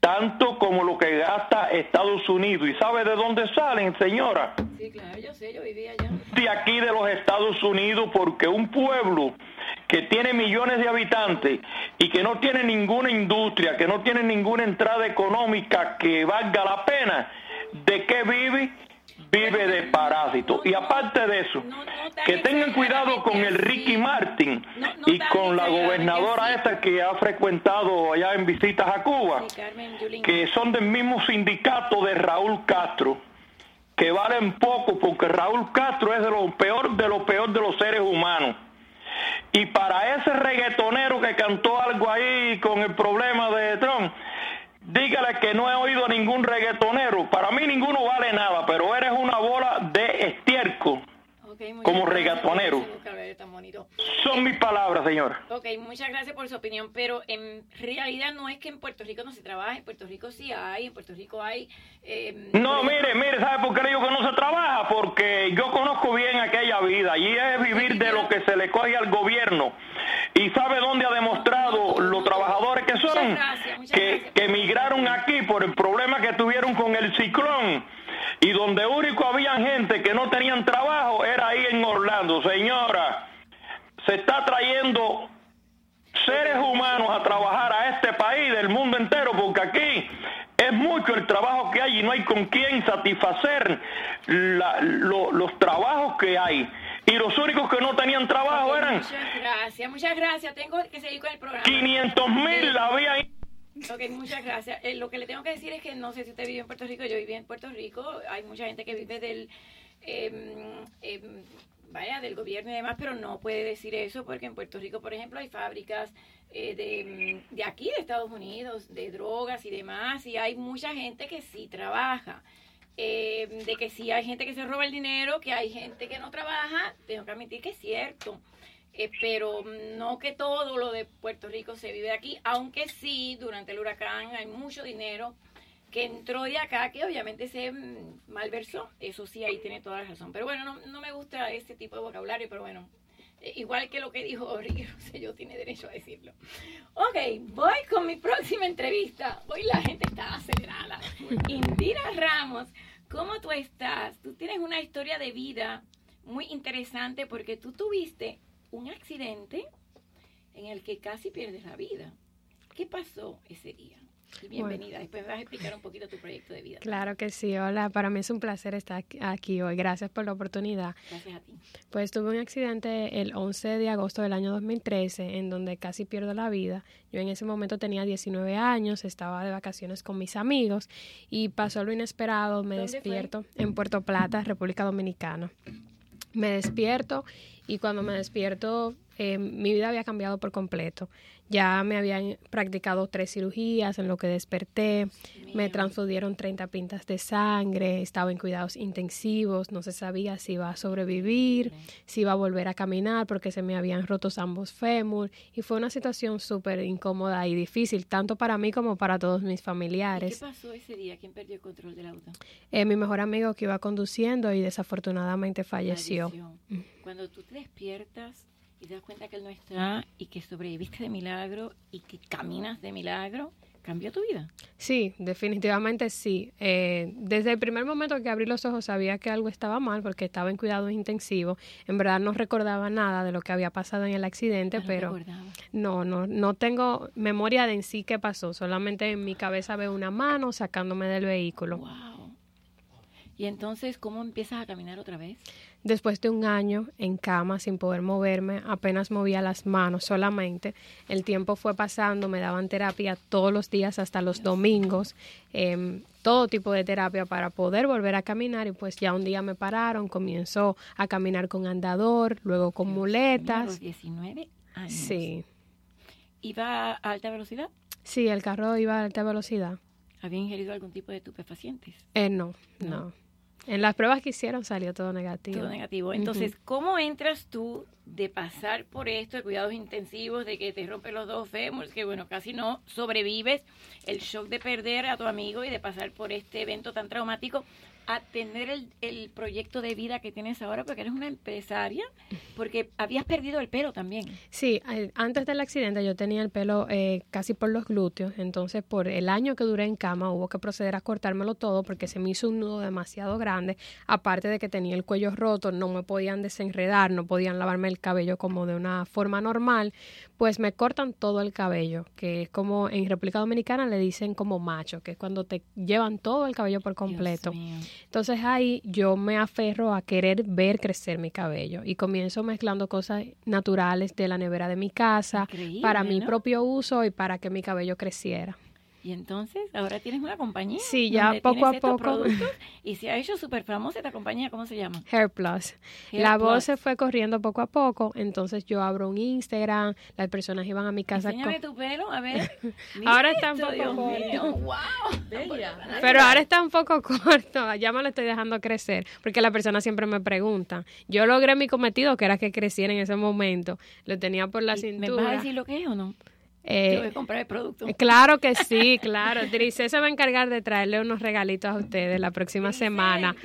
tanto como lo que gasta Estados Unidos. ¿Y sabe de dónde salen, señora? Sí, claro, yo sé, yo vivía allá. De aquí de los Estados Unidos, porque un pueblo que tiene millones de habitantes y que no tiene ninguna industria, que no tiene ninguna entrada económica que valga la pena, ¿de qué vive? Vive de parásitos. Y aparte de eso, que tengan cuidado con el Ricky Martin y con la gobernadora esta que ha frecuentado allá en visitas a Cuba, que son del mismo sindicato de Raúl Castro que valen poco porque Raúl Castro es de lo peor de lo peor de los seres humanos. Y para ese reggaetonero que cantó algo ahí con el problema de Trump, dígale que no he oído ningún reggaetonero. Para mí ninguno vale nada, pero eres una bola de estiércol como reggaetonero. Son mis palabras, señora. Ok, muchas gracias por su opinión, pero en realidad no es que en Puerto Rico no se trabaja, en Puerto Rico sí hay, en Puerto Rico hay... Eh, no, mire, mire, ¿sabe por qué le digo que no se trabaja? Porque yo conozco bien aquella vida, y es vivir de lo que se le coge al gobierno. ¿Y sabe dónde ha demostrado los trabajadores que son? que, que emigraron aquí por el problema que tuvieron con el ciclón y donde único había gente que no tenían trabajo era ahí en Orlando. Señora, se está trayendo seres humanos a trabajar a este país del mundo entero porque aquí es mucho el trabajo que hay y no hay con quién satisfacer los trabajos que hay. Y los únicos que no tenían trabajo eran... Muchas gracias, muchas gracias. Tengo que seguir con el programa. 500 mil había. Ok, muchas gracias. Eh, lo que le tengo que decir es que no sé si usted vive en Puerto Rico, yo viví en Puerto Rico, hay mucha gente que vive del, em, em, vaya, del gobierno y demás, pero no puede decir eso porque en Puerto Rico, por ejemplo, hay fábricas eh, de, de aquí, de Estados Unidos, de drogas y demás, y hay mucha gente que sí trabaja. Em, de que sí hay gente que se roba el dinero, que hay gente que no trabaja, tengo que admitir que es cierto. Eh, pero no que todo lo de Puerto Rico se vive aquí, aunque sí, durante el huracán hay mucho dinero que entró de acá, que obviamente se malversó, eso sí, ahí tiene toda la razón. Pero bueno, no, no me gusta ese tipo de vocabulario, pero bueno, eh, igual que lo que dijo Ricky yo tiene derecho a decirlo. Ok, voy con mi próxima entrevista. Hoy la gente está acelerada. Indira Ramos, ¿cómo tú estás? Tú tienes una historia de vida muy interesante porque tú tuviste un accidente en el que casi pierdes la vida. ¿Qué pasó ese día? bienvenida. Después vas a explicar un poquito tu proyecto de vida. Claro que sí. Hola, para mí es un placer estar aquí hoy. Gracias por la oportunidad. Gracias a ti. Pues tuve un accidente el 11 de agosto del año 2013 en donde casi pierdo la vida. Yo en ese momento tenía 19 años, estaba de vacaciones con mis amigos y pasó lo inesperado. Me despierto en Puerto Plata, República Dominicana. Me despierto y cuando me despierto eh, mi vida había cambiado por completo. Ya me habían practicado tres cirugías en lo que desperté, me transfundieron 30 pintas de sangre, estaba en cuidados intensivos, no se sabía si iba a sobrevivir, si iba a volver a caminar porque se me habían roto ambos fémur y fue una situación súper incómoda y difícil, tanto para mí como para todos mis familiares. ¿Qué pasó ese día? ¿Quién perdió el control del auto? Eh, mi mejor amigo que iba conduciendo y desafortunadamente falleció. Cuando tú te despiertas, y te das cuenta que Él no está y que sobreviviste de milagro y que caminas de milagro, ¿cambió tu vida? Sí, definitivamente sí. Eh, desde el primer momento que abrí los ojos sabía que algo estaba mal porque estaba en cuidados intensivos. En verdad no recordaba nada de lo que había pasado en el accidente, pero no, no, no tengo memoria de en sí qué pasó. Solamente en mi cabeza veo una mano sacándome del vehículo. Wow. Y entonces, ¿cómo empiezas a caminar otra vez? Después de un año en cama sin poder moverme, apenas movía las manos solamente. El tiempo fue pasando, me daban terapia todos los días hasta los domingos, em, todo tipo de terapia para poder volver a caminar y pues ya un día me pararon, comenzó a caminar con andador, luego con muletas. los 19 años. Sí. ¿Iba a alta velocidad? Sí, el carro iba a alta velocidad. ¿Había ingerido algún tipo de estupefacientes? Eh, no. no. En las pruebas que hicieron salió todo negativo. Todo negativo. Entonces, ¿cómo entras tú de pasar por esto, de cuidados intensivos, de que te rompen los dos fémures, que bueno, casi no sobrevives, el shock de perder a tu amigo y de pasar por este evento tan traumático? A tener el, el, proyecto de vida que tienes ahora porque eres una empresaria, porque habías perdido el pelo también. Sí, antes del accidente yo tenía el pelo eh, casi por los glúteos, entonces por el año que duré en cama hubo que proceder a cortármelo todo porque se me hizo un nudo demasiado grande, aparte de que tenía el cuello roto, no me podían desenredar, no podían lavarme el cabello como de una forma normal, pues me cortan todo el cabello, que es como en República Dominicana le dicen como macho, que es cuando te llevan todo el cabello por completo. Entonces ahí yo me aferro a querer ver crecer mi cabello y comienzo mezclando cosas naturales de la nevera de mi casa para mi propio uso y para que mi cabello creciera. Y entonces, ahora tienes una compañía. Sí, ya poco a poco. Y se ha hecho súper famosa esta compañía, ¿cómo se llama? Hair Plus. la voz se fue corriendo poco a poco, entonces yo abro un Instagram, las personas iban a mi casa. Enséñame tu pelo, a ver. ahora está un poco corto. wow. Pero ahora está un poco corto, ya me lo estoy dejando crecer, porque la persona siempre me pregunta. Yo logré mi cometido, que era que creciera en ese momento. Lo tenía por la cintura. ¿Me vas a decir lo que es o no? Eh, voy a comprar el producto. Claro que sí, claro. Trisé se va a encargar de traerle unos regalitos a ustedes la próxima semana.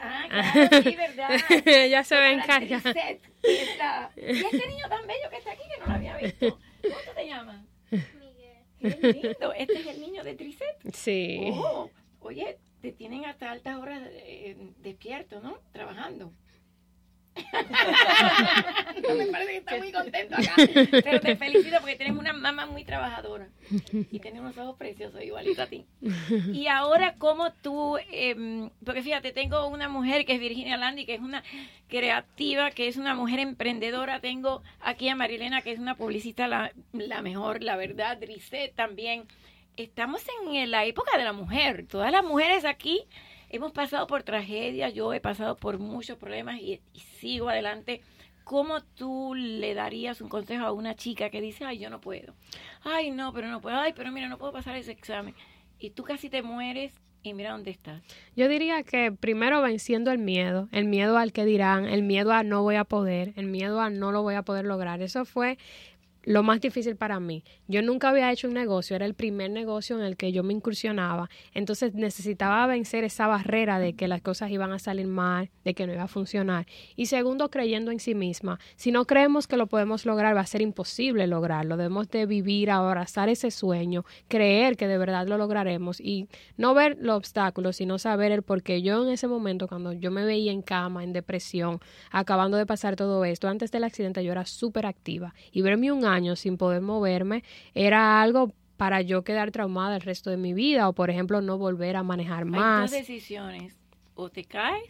ah, claro, sí, verdad. Ella se va a encargar. y este niño tan bello que está aquí que no lo había visto. ¿Cómo te llamas? Miguel. Qué lindo. Este es el niño de Tricet. Sí. Oh, oye, te tienen hasta altas horas eh, despierto, ¿no? Trabajando. No me parece que está muy contento acá. Pero te felicito porque tienes una mamá muy trabajadora. Y tienes unos ojos preciosos, igualito a ti. Y ahora, como tú, eh, porque fíjate, tengo una mujer que es Virginia Landi, que es una creativa, que es una mujer emprendedora. Tengo aquí a Marilena, que es una publicista, la, la mejor, la verdad. Drisset también. Estamos en la época de la mujer. Todas las mujeres aquí hemos pasado por tragedias, yo he pasado por muchos problemas y, sigo adelante. ¿Cómo tú le darías un consejo a una chica que dice, ay, yo no puedo? Ay, no, pero no puedo. Ay, pero mira, no puedo pasar ese examen. Y tú casi te mueres y mira dónde estás. Yo diría que primero venciendo el miedo, el miedo al que dirán, el miedo a no voy a poder, el miedo a no lo voy a poder lograr. Eso fue lo más difícil para mí. Yo nunca había hecho un negocio, era el primer negocio en el que yo me incursionaba, entonces necesitaba vencer esa barrera de que las cosas iban a salir mal, de que no iba a funcionar. Y segundo, creyendo en sí misma. Si no creemos que lo podemos lograr, va a ser imposible lograrlo. Debemos de vivir, abrazar ese sueño, creer que de verdad lo lograremos y no ver los obstáculos, sino saber el por qué. Yo en ese momento, cuando yo me veía en cama, en depresión, acabando de pasar todo esto, antes del accidente yo era súper activa y verme un años sin poder moverme era algo para yo quedar traumada el resto de mi vida o por ejemplo no volver a manejar más. Hay dos decisiones, o te caes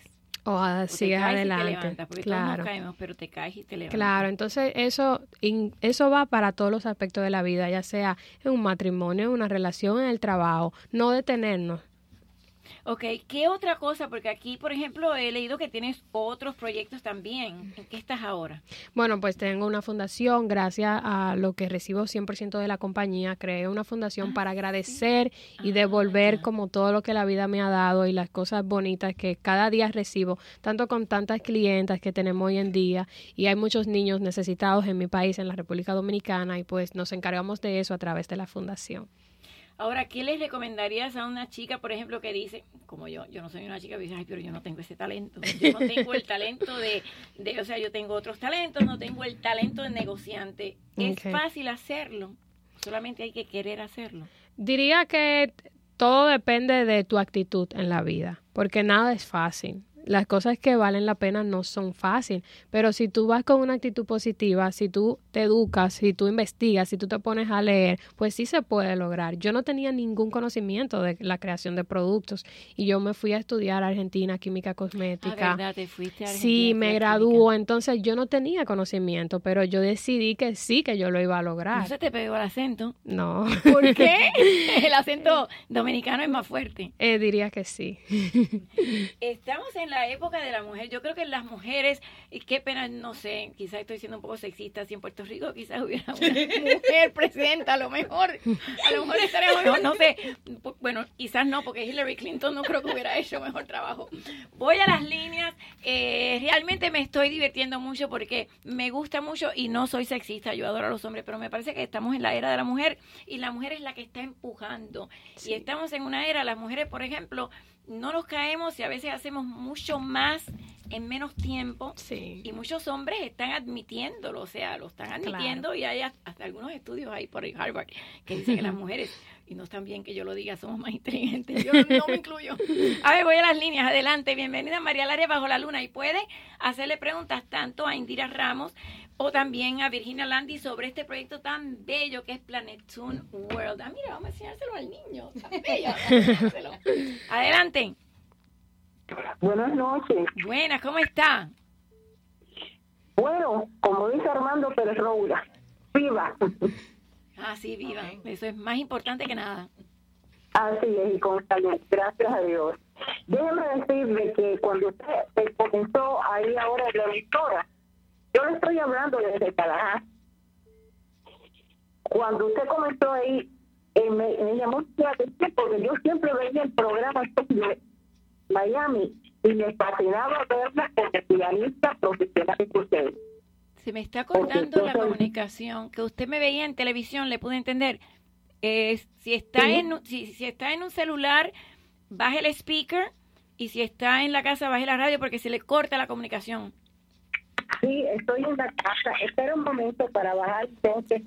o, sigues adelante. claro. caemos, pero te caes y te levantas. Claro, entonces eso, eso va para todos los aspectos de la vida, ya sea en un matrimonio, en una relación, en el trabajo, no detenernos. Ok, ¿qué otra cosa? Porque aquí, por ejemplo, he leído que tienes otros proyectos también. ¿En qué estás ahora? Bueno, pues tengo una fundación, gracias a lo que recibo 100% de la compañía, creé una fundación para agradecer y devolver como todo lo que la vida me ha dado y las cosas bonitas que cada día recibo, tanto con tantas clientas que tenemos hoy en día y hay muchos niños necesitados en mi país, en la República Dominicana, y pues nos encargamos de eso a través de la fundación. Ahora, ¿qué les recomendarías a una chica, por ejemplo, que dice, como yo, yo no soy una chica que dice, ay, pero yo no tengo ese talento, yo no tengo el talento de, de o sea, yo tengo otros talentos, no tengo el talento de negociante. Es fácil hacerlo, solamente hay que querer hacerlo. Diría que todo depende de tu actitud en la vida, porque nada es fácil. Las cosas que valen la pena no son fáciles, pero si tú vas con una actitud positiva, si tú te educas, si tú investigas, si tú te pones a leer, pues sí se puede lograr. Yo no tenía ningún conocimiento de la creación de productos y yo me fui a estudiar a Argentina química cosmética. Ah, ¿verdad? Te fuiste a Sí, Argentina, me fui a graduó, entonces yo no tenía conocimiento, pero yo decidí que sí, que yo lo iba a lograr. No se te pegó el acento. No. ¿Por qué? el acento dominicano es más fuerte. Eh, diría que sí. Estamos en la época de la mujer. Yo creo que las mujeres, y qué pena, no sé, quizás estoy siendo un poco sexista. Si en Puerto Rico quizás hubiera una mujer presidenta, a lo mejor, a lo mejor estaría mejor, no sé. Bueno, quizás no, porque Hillary Clinton no creo que hubiera hecho mejor trabajo. Voy a las líneas. eh, realmente me estoy divirtiendo mucho porque me gusta mucho y no soy sexista. Yo adoro a los hombres, pero me parece que estamos en la era de la mujer y la mujer es la que está empujando. Y estamos en una era, las mujeres, por ejemplo, no nos caemos y a veces hacemos mucho más en menos tiempo y muchos hombres están admitiéndolo, o sea, lo están admitiendo y hay hasta hasta algunos estudios ahí por Harvard que dicen que las mujeres, y no están bien que yo lo diga, somos más inteligentes, yo no me incluyo. A ver, voy a las líneas, adelante, bienvenida María Laria Bajo la Luna y puede hacerle preguntas tanto a Indira Ramos o también a Virginia Landi sobre este proyecto tan bello que es Planetoon World. Ah, mira, vamos a enseñárselo al niño, tan bello. Adelante. Buenas noches. Buenas, ¿cómo está? Bueno, como dice Armando Pérez Roura, viva. Ah, sí, viva. Eso es más importante que nada. Así es, y con salud, gracias a Dios. Déjeme decirle que cuando usted comenzó ahí ahora en la emisora, yo le estoy hablando desde Tallahassee. Cuando usted comenzó ahí, eh, me, me llamó la atención porque yo siempre veía el programa de Miami y me fascinaba verla como pianista profesional que usted. Se me está cortando la comunicación. Que usted me veía en televisión, le pude entender. Eh, si está Sí. en un- si, si está en un celular, baje el speaker y si está en la casa, baje la radio porque se le corta la comunicación. Sí, estoy en la casa. Espera un momento para bajar entonces.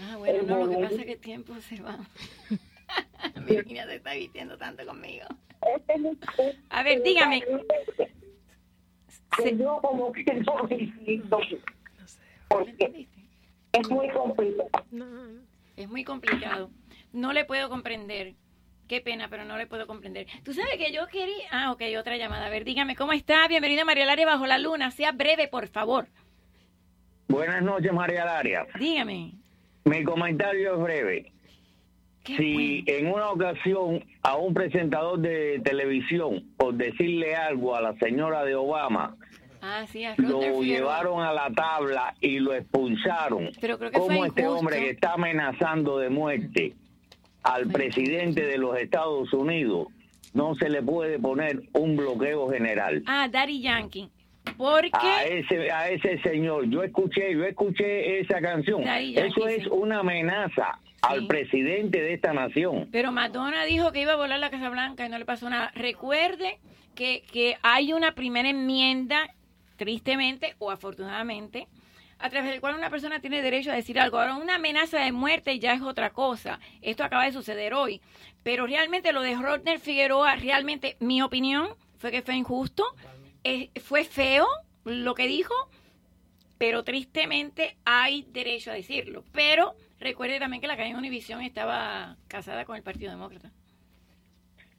Ah, bueno, no, lo que pasa es que el tiempo se va. Virginia se está vistiendo tanto conmigo. A ver, dígame. Que yo como que no porque es muy complicado. Es muy complicado. No le puedo comprender. Qué pena, pero no le puedo comprender. Tú sabes que yo quería... Ah, ok, otra llamada. A ver, dígame, ¿cómo está? Bienvenida María Laria Bajo la Luna. Sea breve, por favor. Buenas noches, María Laria. Dígame. Mi comentario es breve. Si en una ocasión a un presentador de televisión, por decirle algo a la señora de Obama, Ah, sí, a lo llevaron a la tabla y lo expulsaron, Pero creo que fue ¿cómo este hombre que está amenazando de muerte al presidente de los Estados Unidos no se le puede poner un bloqueo general? Ah, Daddy Yankee. Porque... a ese a ese señor yo escuché yo escuché esa canción Yankee, eso es sí. una amenaza al presidente de esta nación Pero Madonna dijo que iba a volar la Casa Blanca y no le pasó nada. Recuerde que, que hay una primera enmienda, tristemente o afortunadamente, a través del cual una persona tiene derecho a decir algo. Ahora, una amenaza de muerte ya es otra cosa. Esto acaba de suceder hoy. Pero realmente lo de Rodner Figueroa, realmente mi opinión fue que fue injusto. Eh, fue feo lo que dijo, pero tristemente hay derecho a decirlo. Pero recuerde también que la cadena Univisión estaba casada con el Partido Demócrata.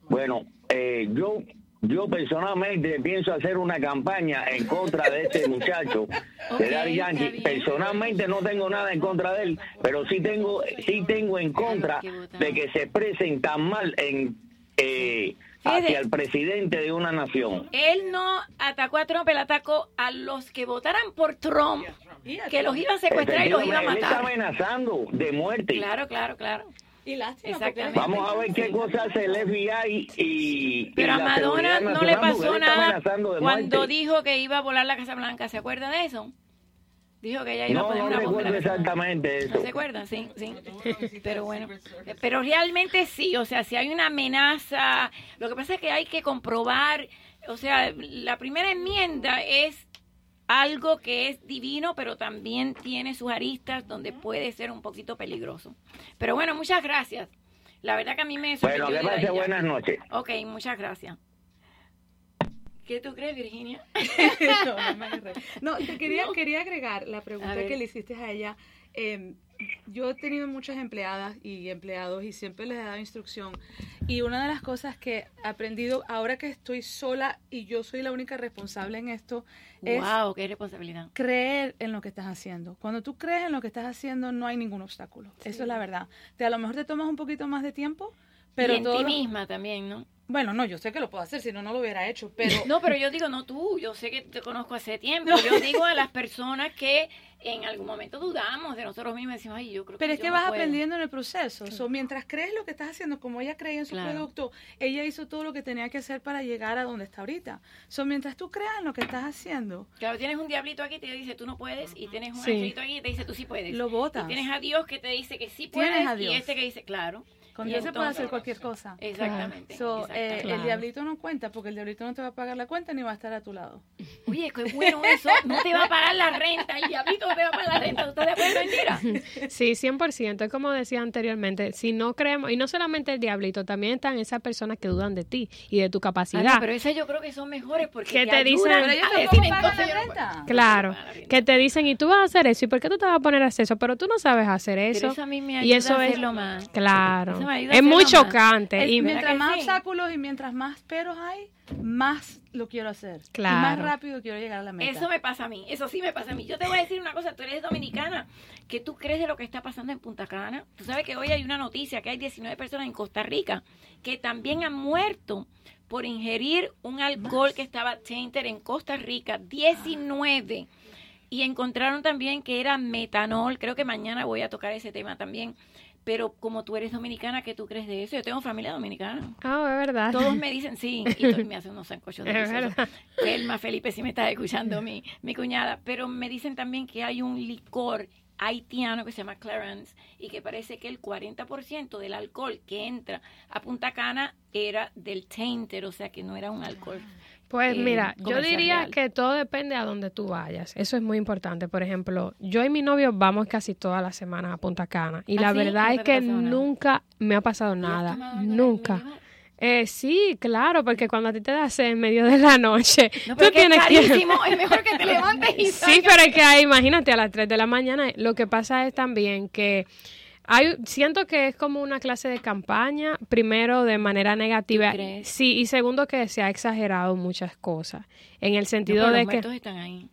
bueno eh, yo yo personalmente pienso hacer una campaña en contra de este muchacho de Daddy Yankee personalmente no tengo nada en contra de él pero sí tengo sí tengo en contra de que se expresen tan mal en eh, hacia el presidente de una nación. Él no atacó a Trump, él atacó a los que votaran por Trump, que los iban a secuestrar y los iban a Él está matar. amenazando de muerte. Claro, claro, claro. Y lástima, Exactamente. Vamos a ver qué cosa hace el FBI y. Pero y a la Madonna no le pasó nada cuando muerte. dijo que iba a volar la Casa Blanca. ¿Se acuerda de eso? Dijo que ella iba a No, poner no una recuerdo la Casa Blanca. exactamente eso. ¿No se acuerdan? Sí, sí. Pero bueno, pero realmente sí, o sea, si hay una amenaza, lo que pasa es que hay que comprobar, o sea, la primera enmienda es algo que es divino, pero también tiene sus aristas donde puede ser un poquito peligroso. Pero bueno, muchas gracias. La verdad que a mí me Bueno, sorprendió que de pase ella. buenas noches. Ok, muchas gracias. ¿Qué tú crees, Virginia? no, te quería, quería agregar la A pregunta que le hiciste a ella. Eh, yo he tenido muchas empleadas y empleados y siempre les he dado instrucción. Y una de las cosas que he aprendido ahora que estoy sola y yo soy la única responsable en esto es wow, qué responsabilidad. creer en lo que estás haciendo. Cuando tú crees en lo que estás haciendo, no hay ningún obstáculo. Eso es la verdad. Te, a lo mejor te tomas un poquito más de tiempo, pero y en ti lo- misma también, ¿no? Bueno, no, yo sé que lo puedo hacer, si no, no lo hubiera hecho, pero... No, pero yo digo, no tú, yo sé que te conozco hace tiempo. Yo digo a las personas que en algún momento dudamos de nosotros mismos y decimos, ay, yo creo Pero que es yo que no vas puedo". aprendiendo en el proceso. So, mientras crees lo que estás haciendo, como ella creía en su Claro. producto, ella hizo todo lo que tenía que hacer para llegar a donde está ahorita. So, mientras tú creas en lo que estás haciendo, Claro, tienes un diablito aquí que te dice tú no puedes y tienes un Sí. angelito aquí que te dice tú sí puedes. Lo botas. Y tienes a Dios que te dice que sí Tienes puedes a Dios. y este que dice claro. Con Y Dios se puede hacer cualquier cosa. Exactamente, So, eh, exactamente. el diablito no cuenta porque el diablito no te va a pagar la cuenta ni va a estar a tu lado. Oye, qué bueno eso. No te va a pagar la renta, el diablito no te va a pagar la renta. ¿Tú estás de acuerdo, mentira? Sí, 100%. Es como decía anteriormente, si no creemos, y no solamente el diablito, también están esas personas que dudan de ti y de tu capacidad. No, pero esas yo creo que son mejores porque ¿Qué te ayudan dicen? Pero ellos decir, entonces la no. Claro, que te dicen, y tú vas a hacer eso, ¿y por qué tú te vas a poner a hacer eso? Pero tú no sabes hacer eso. eso a mí me y ayuda eso a es, hacerlo más. Claro, Eso me ayuda a es muy chocante. Es- y mientras más sí? obstáculos y mientras más peros hay, más lo quiero hacer. Y Claro. más rápido quiero llegar a la meta. Eso me pasa a mí, eso sí me pasa a mí. Yo te voy a decir una cosa, tú eres dominicana, ¿qué tú crees de lo que está pasando en Punta Cana? Tú sabes que hoy hay una noticia que hay 19 personas en Costa Rica que también han muerto por ingerir un alcohol que estaba tainted en Costa Rica, 19. Y encontraron también que era metanol, creo que mañana voy a tocar ese tema también. Pero como tú eres dominicana, ¿qué tú crees de eso? Yo tengo familia dominicana. Ah, es verdad. Todos me dicen sí, y me hacen unos sancochos deliciosos. Felma, Felipe, si me estás escuchando, mi, mi cuñada. Pero me dicen también que hay un licor haitiano que se llama Clarence y que parece que el 40% del alcohol que entra a Punta Cana era del tainter, o sea que no era un alcohol. Pues eh, mira, yo diría real. que todo depende a donde tú vayas. Eso es muy importante. Por ejemplo, yo y mi novio vamos casi todas las semanas a Punta Cana. Y ¿Ah, la sí? verdad ¿No es que nunca me ha pasado nada. Nunca. Eh, sí, claro, porque cuando a ti te da sed en medio de la noche, No, tú que es tienes que... es mejor que te levantes y Sí, pero es que ahí, imagínate, a las 3 de la mañana, lo que pasa es también que hay, siento que es como una clase de campaña, primero de manera negativa, sí, y segundo que se ha exagerado muchas cosas, en el sentido de los que... están ahí.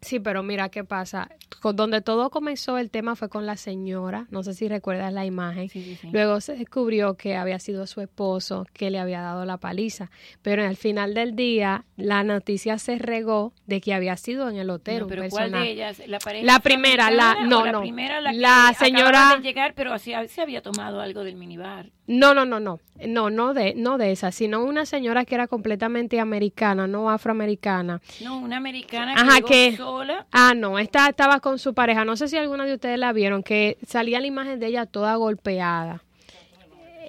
Sí, pero mira qué pasa. Con- donde todo comenzó el tema fue con la señora, no sé si recuerdas la imagen. Luego se descubrió que había sido su esposo que le había dado la paliza, pero al final del día la noticia se regó de que había sido en el hotel No, un pero ¿cuál de ellas? ¿La pareja La primera, la no, la no. primera la, que La acababa señora de llegar, pero así se había tomado algo del minibar. No, no, no, no. No, no de no de esa, sino una señora que era completamente americana, no afroamericana. No, una americana Ajá, que que llegó sola. Ah, no, esta estaba con su pareja. No sé si alguna de ustedes la vieron, que salía la imagen de ella toda golpeada.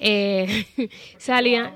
Eh, salía.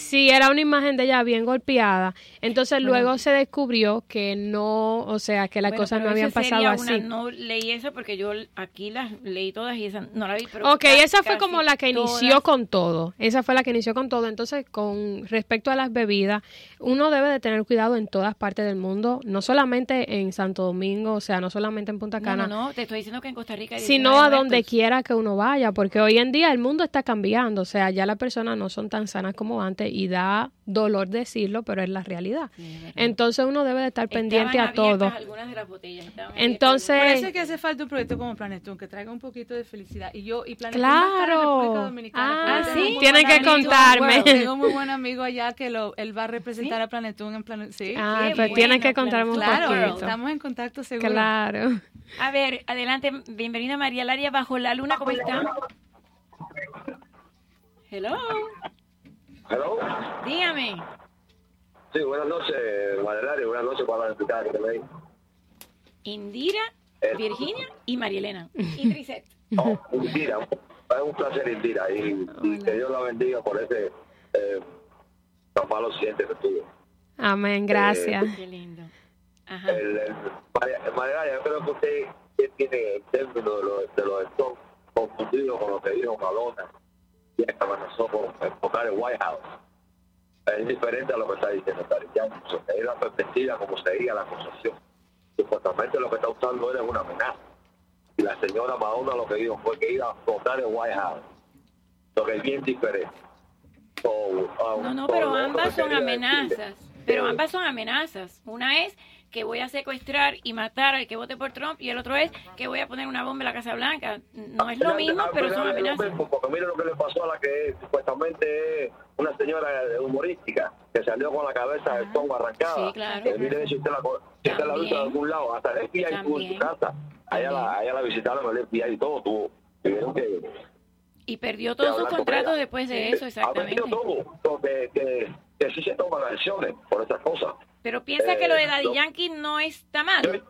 Sí, era una imagen de ella bien golpeada. Entonces Bueno. luego se descubrió que no, o sea, que las Bueno, cosas no habían pasado una- así. no leí esa porque yo aquí las leí todas y esa no la vi. Pero Ok, esa fue como la que inició todas. con todo. Esa fue la que inició con todo. Entonces, con respecto a las bebidas, uno debe de tener cuidado en todas partes del mundo, no solamente en Santo Domingo, o sea, no solamente en Punta Cana, no, no, te estoy diciendo que en Costa Rica hay sino 19 a donde quiera que uno vaya, porque hoy en día el mundo está cambiando, o sea, ya las personas no son tan sanas como antes y da dolor decirlo, pero es la realidad. Entonces uno debe de estar pendiente a todo. abiertas algunas de las botellas. Entonces- Por eso es que hace falta un proyecto como Planetún que traiga un poquito de felicidad. Y yo, y en Claro. Ah, por sí. tienen que contarme. Tengo un muy buen amigo allá que lo, él va a representar a Planetún en Planet. Sí. Ah, pues tienen que contarme un claro, poquito. estamos en contacto seguro. Claro. A ver, adelante, bienvenida María Laria Bajo la Luna, ¿cómo está? Hello. Hello. Dígame. Sí, buenas noches, María buenas noches para la invitada que tenéis. Indira, Eh. Virginia y María Elena. Y Trisette. Oh, Indira, es un placer Indira y, y que Dios la bendiga por ese eh, tan malo siente que tuvo. Amén, gracias. Qué lindo. El, el, María, María, yo creo que usted, usted tiene el término de los, de los confundido con lo que dijo Malona amenazó con enfocar el White House. Es diferente a lo que está diciendo Tari Yankee. O sea, Es la perspectiva como sería la acusación. Supuestamente lo que está usando él es una amenaza. Y la señora Madonna lo que dijo fue que iba a explotar el White House. Lo que es bien diferente. Um, No, no, pero ambas son amenazas. Pero eh, ambas son amenazas. Una es que voy a secuestrar y matar al que vote por Trump y el otro es que voy a poner una bomba en la Casa Blanca. No es lo mismo, pero son amenazas. porque mire lo que le pasó a la que supuestamente es una señora humorística que salió con la cabeza del tongo arrancada. Sí, claro. Que mire si usted la, si usted la de algún lado, hasta el FBI estuvo en su casa. Allá la, allá la visitaron el FBI y todo, tuvo. Tuvieron que, Y perdió todos sus contratos después de eso, Ha exactamente. perdido todo, porque que, que sí se toman acciones por esas cosas. Pero piensa que lo de Eh, Daddy no. Yankee no está mal.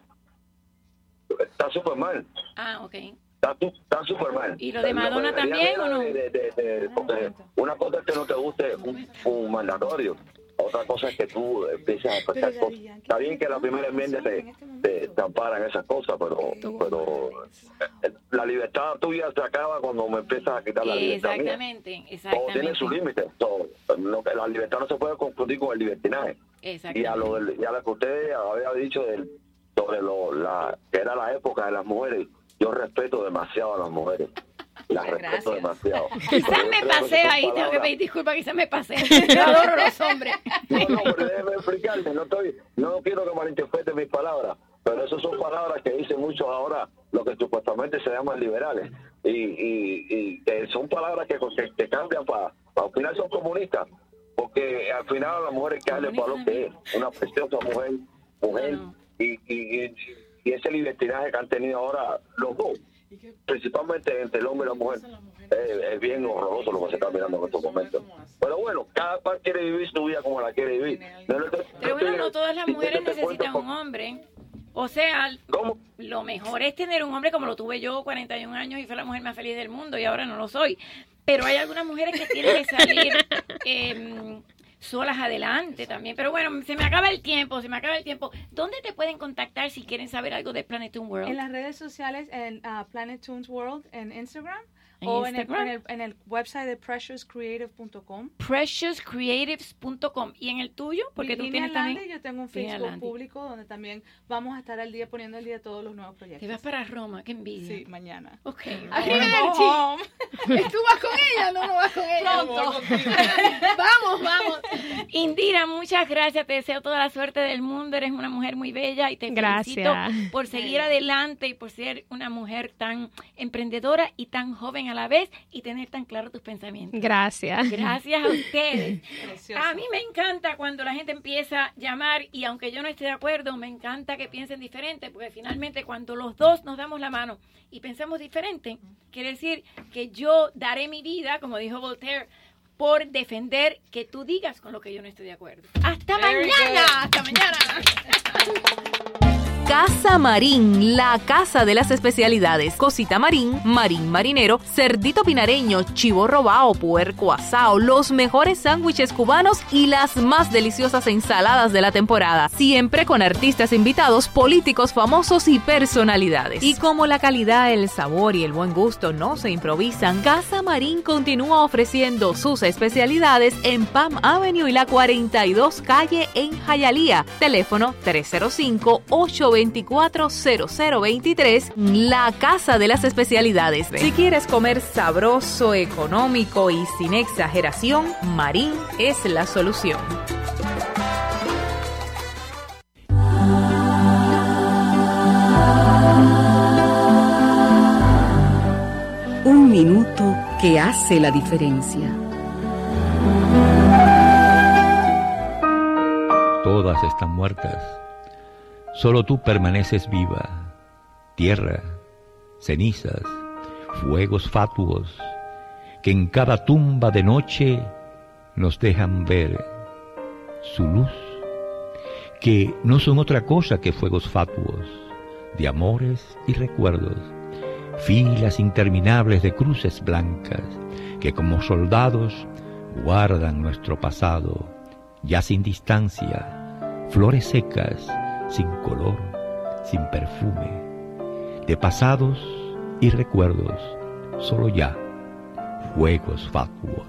Está súper mal. Ah, ok. Está súper mal. ¿Y lo de Madonna también o no? de- de- de- de- porque una cosa es que no te guste un, un mandatorio. Otra cosa es que tú empieces a expresar cosas. Está bien que la primera enmienda te, te, te ampara en esas cosas, pero, pero eh, la libertad tuya se acaba cuando me empiezas a quitar la libertad mía. Exactamente, Todo tiene exactamente. su límite. La libertad no se puede confundir con el libertinaje. Y a Exactamente. lo, del- y a lo que usted había dicho del, sobre lo, la, que era la época de las mujeres, yo respeto demasiado a las mujeres. Las respeto demasiado. Quizás me pasé ahí, tengo que pedir disculpas, quizás me pasé. Yo adoro los hombres. No, no, pero déjeme explicarle, no estoy, no quiero que malinterprete mis palabras, pero esas son palabras que dicen muchos ahora, lo que supuestamente se llaman liberales, y, y, y que son palabras que, que, que cambian para, al final son comunistas, porque al final a las mujeres que darle para lo que es, una preciosa mujer, mujer, y, y, y, y ese libertinaje que han tenido ahora los dos, principalmente entre el hombre y la mujer, eh, es bien horroroso lo que se está mirando en estos momentos. Pero bueno, cada cual quiere vivir su vida como la quiere vivir. Pero bueno, no todas las mujeres necesitan un hombre. O sea, lo mejor es tener un hombre como lo tuve yo, 41 años, y fue la mujer más feliz del mundo, y ahora no lo soy. Pero hay algunas mujeres que tienen que salir eh, solas adelante también. Pero bueno, se me acaba el tiempo, se me acaba el tiempo. ¿Dónde te pueden contactar si quieren saber algo de Planet Toon World? En las redes sociales, en uh, Planet Tunes World en Instagram. ¿En o en el, en, el, en el website de preciouscreative.com. Preciouscreatives.com. ¿Y en el tuyo? Porque tú tienes también... Lande, yo tengo un Facebook público donde también vamos a estar al día poniendo al día todos los nuevos proyectos. Te vas para Roma, qué envidia. Sí, mañana. Ok. Arrivederci. ¿Tú vas con ella? No, no vas con ella. Pronto. vamos, vamos. Indira, muchas gracias. Te deseo toda la suerte del mundo. Eres una mujer muy bella y te felicito por seguir adelante y por ser una mujer tan emprendedora y tan joven a la vez y tener tan claro tus pensamientos. Gracias. Gracias a ustedes. Precioso. A mí me encanta cuando la gente empieza a llamar y aunque yo no esté de acuerdo, me encanta que piensen diferente porque finalmente cuando los dos nos damos la mano y pensamos diferente, quiere decir que yo daré mi vida, como dijo Voltaire, por defender que tú digas con lo que yo no estoy de acuerdo. Hasta Very mañana. good. Hasta mañana. Casa Marín, la casa de las especialidades. Cosita marín, marín marinero, cerdito pinareño, chivo robao, puerco asao, los mejores sándwiches cubanos y las más deliciosas ensaladas de la temporada. Siempre con artistas invitados, políticos famosos y personalidades. Y como la calidad, el sabor y el buen gusto no se improvisan, Casa Marín continúa ofreciendo sus especialidades en Palm Avenue y la 42 calle en Hialeah. Teléfono 305-824-0023, la Casa de las Especialidades. Si quieres comer sabroso, económico y sin exageración, Marín es la solución. Un minuto que hace la diferencia. Todas están muertas. Solo tú permaneces viva. Tierra, cenizas, fuegos fatuos, que en cada tumba de noche nos dejan ver su luz, que no son otra cosa que fuegos fatuos, de amores y recuerdos, filas interminables de cruces blancas, que como soldados guardan nuestro pasado, ya sin distancia, flores secas, sin color, sin perfume, de pasados y recuerdos, solo ya, fuegos fatuos.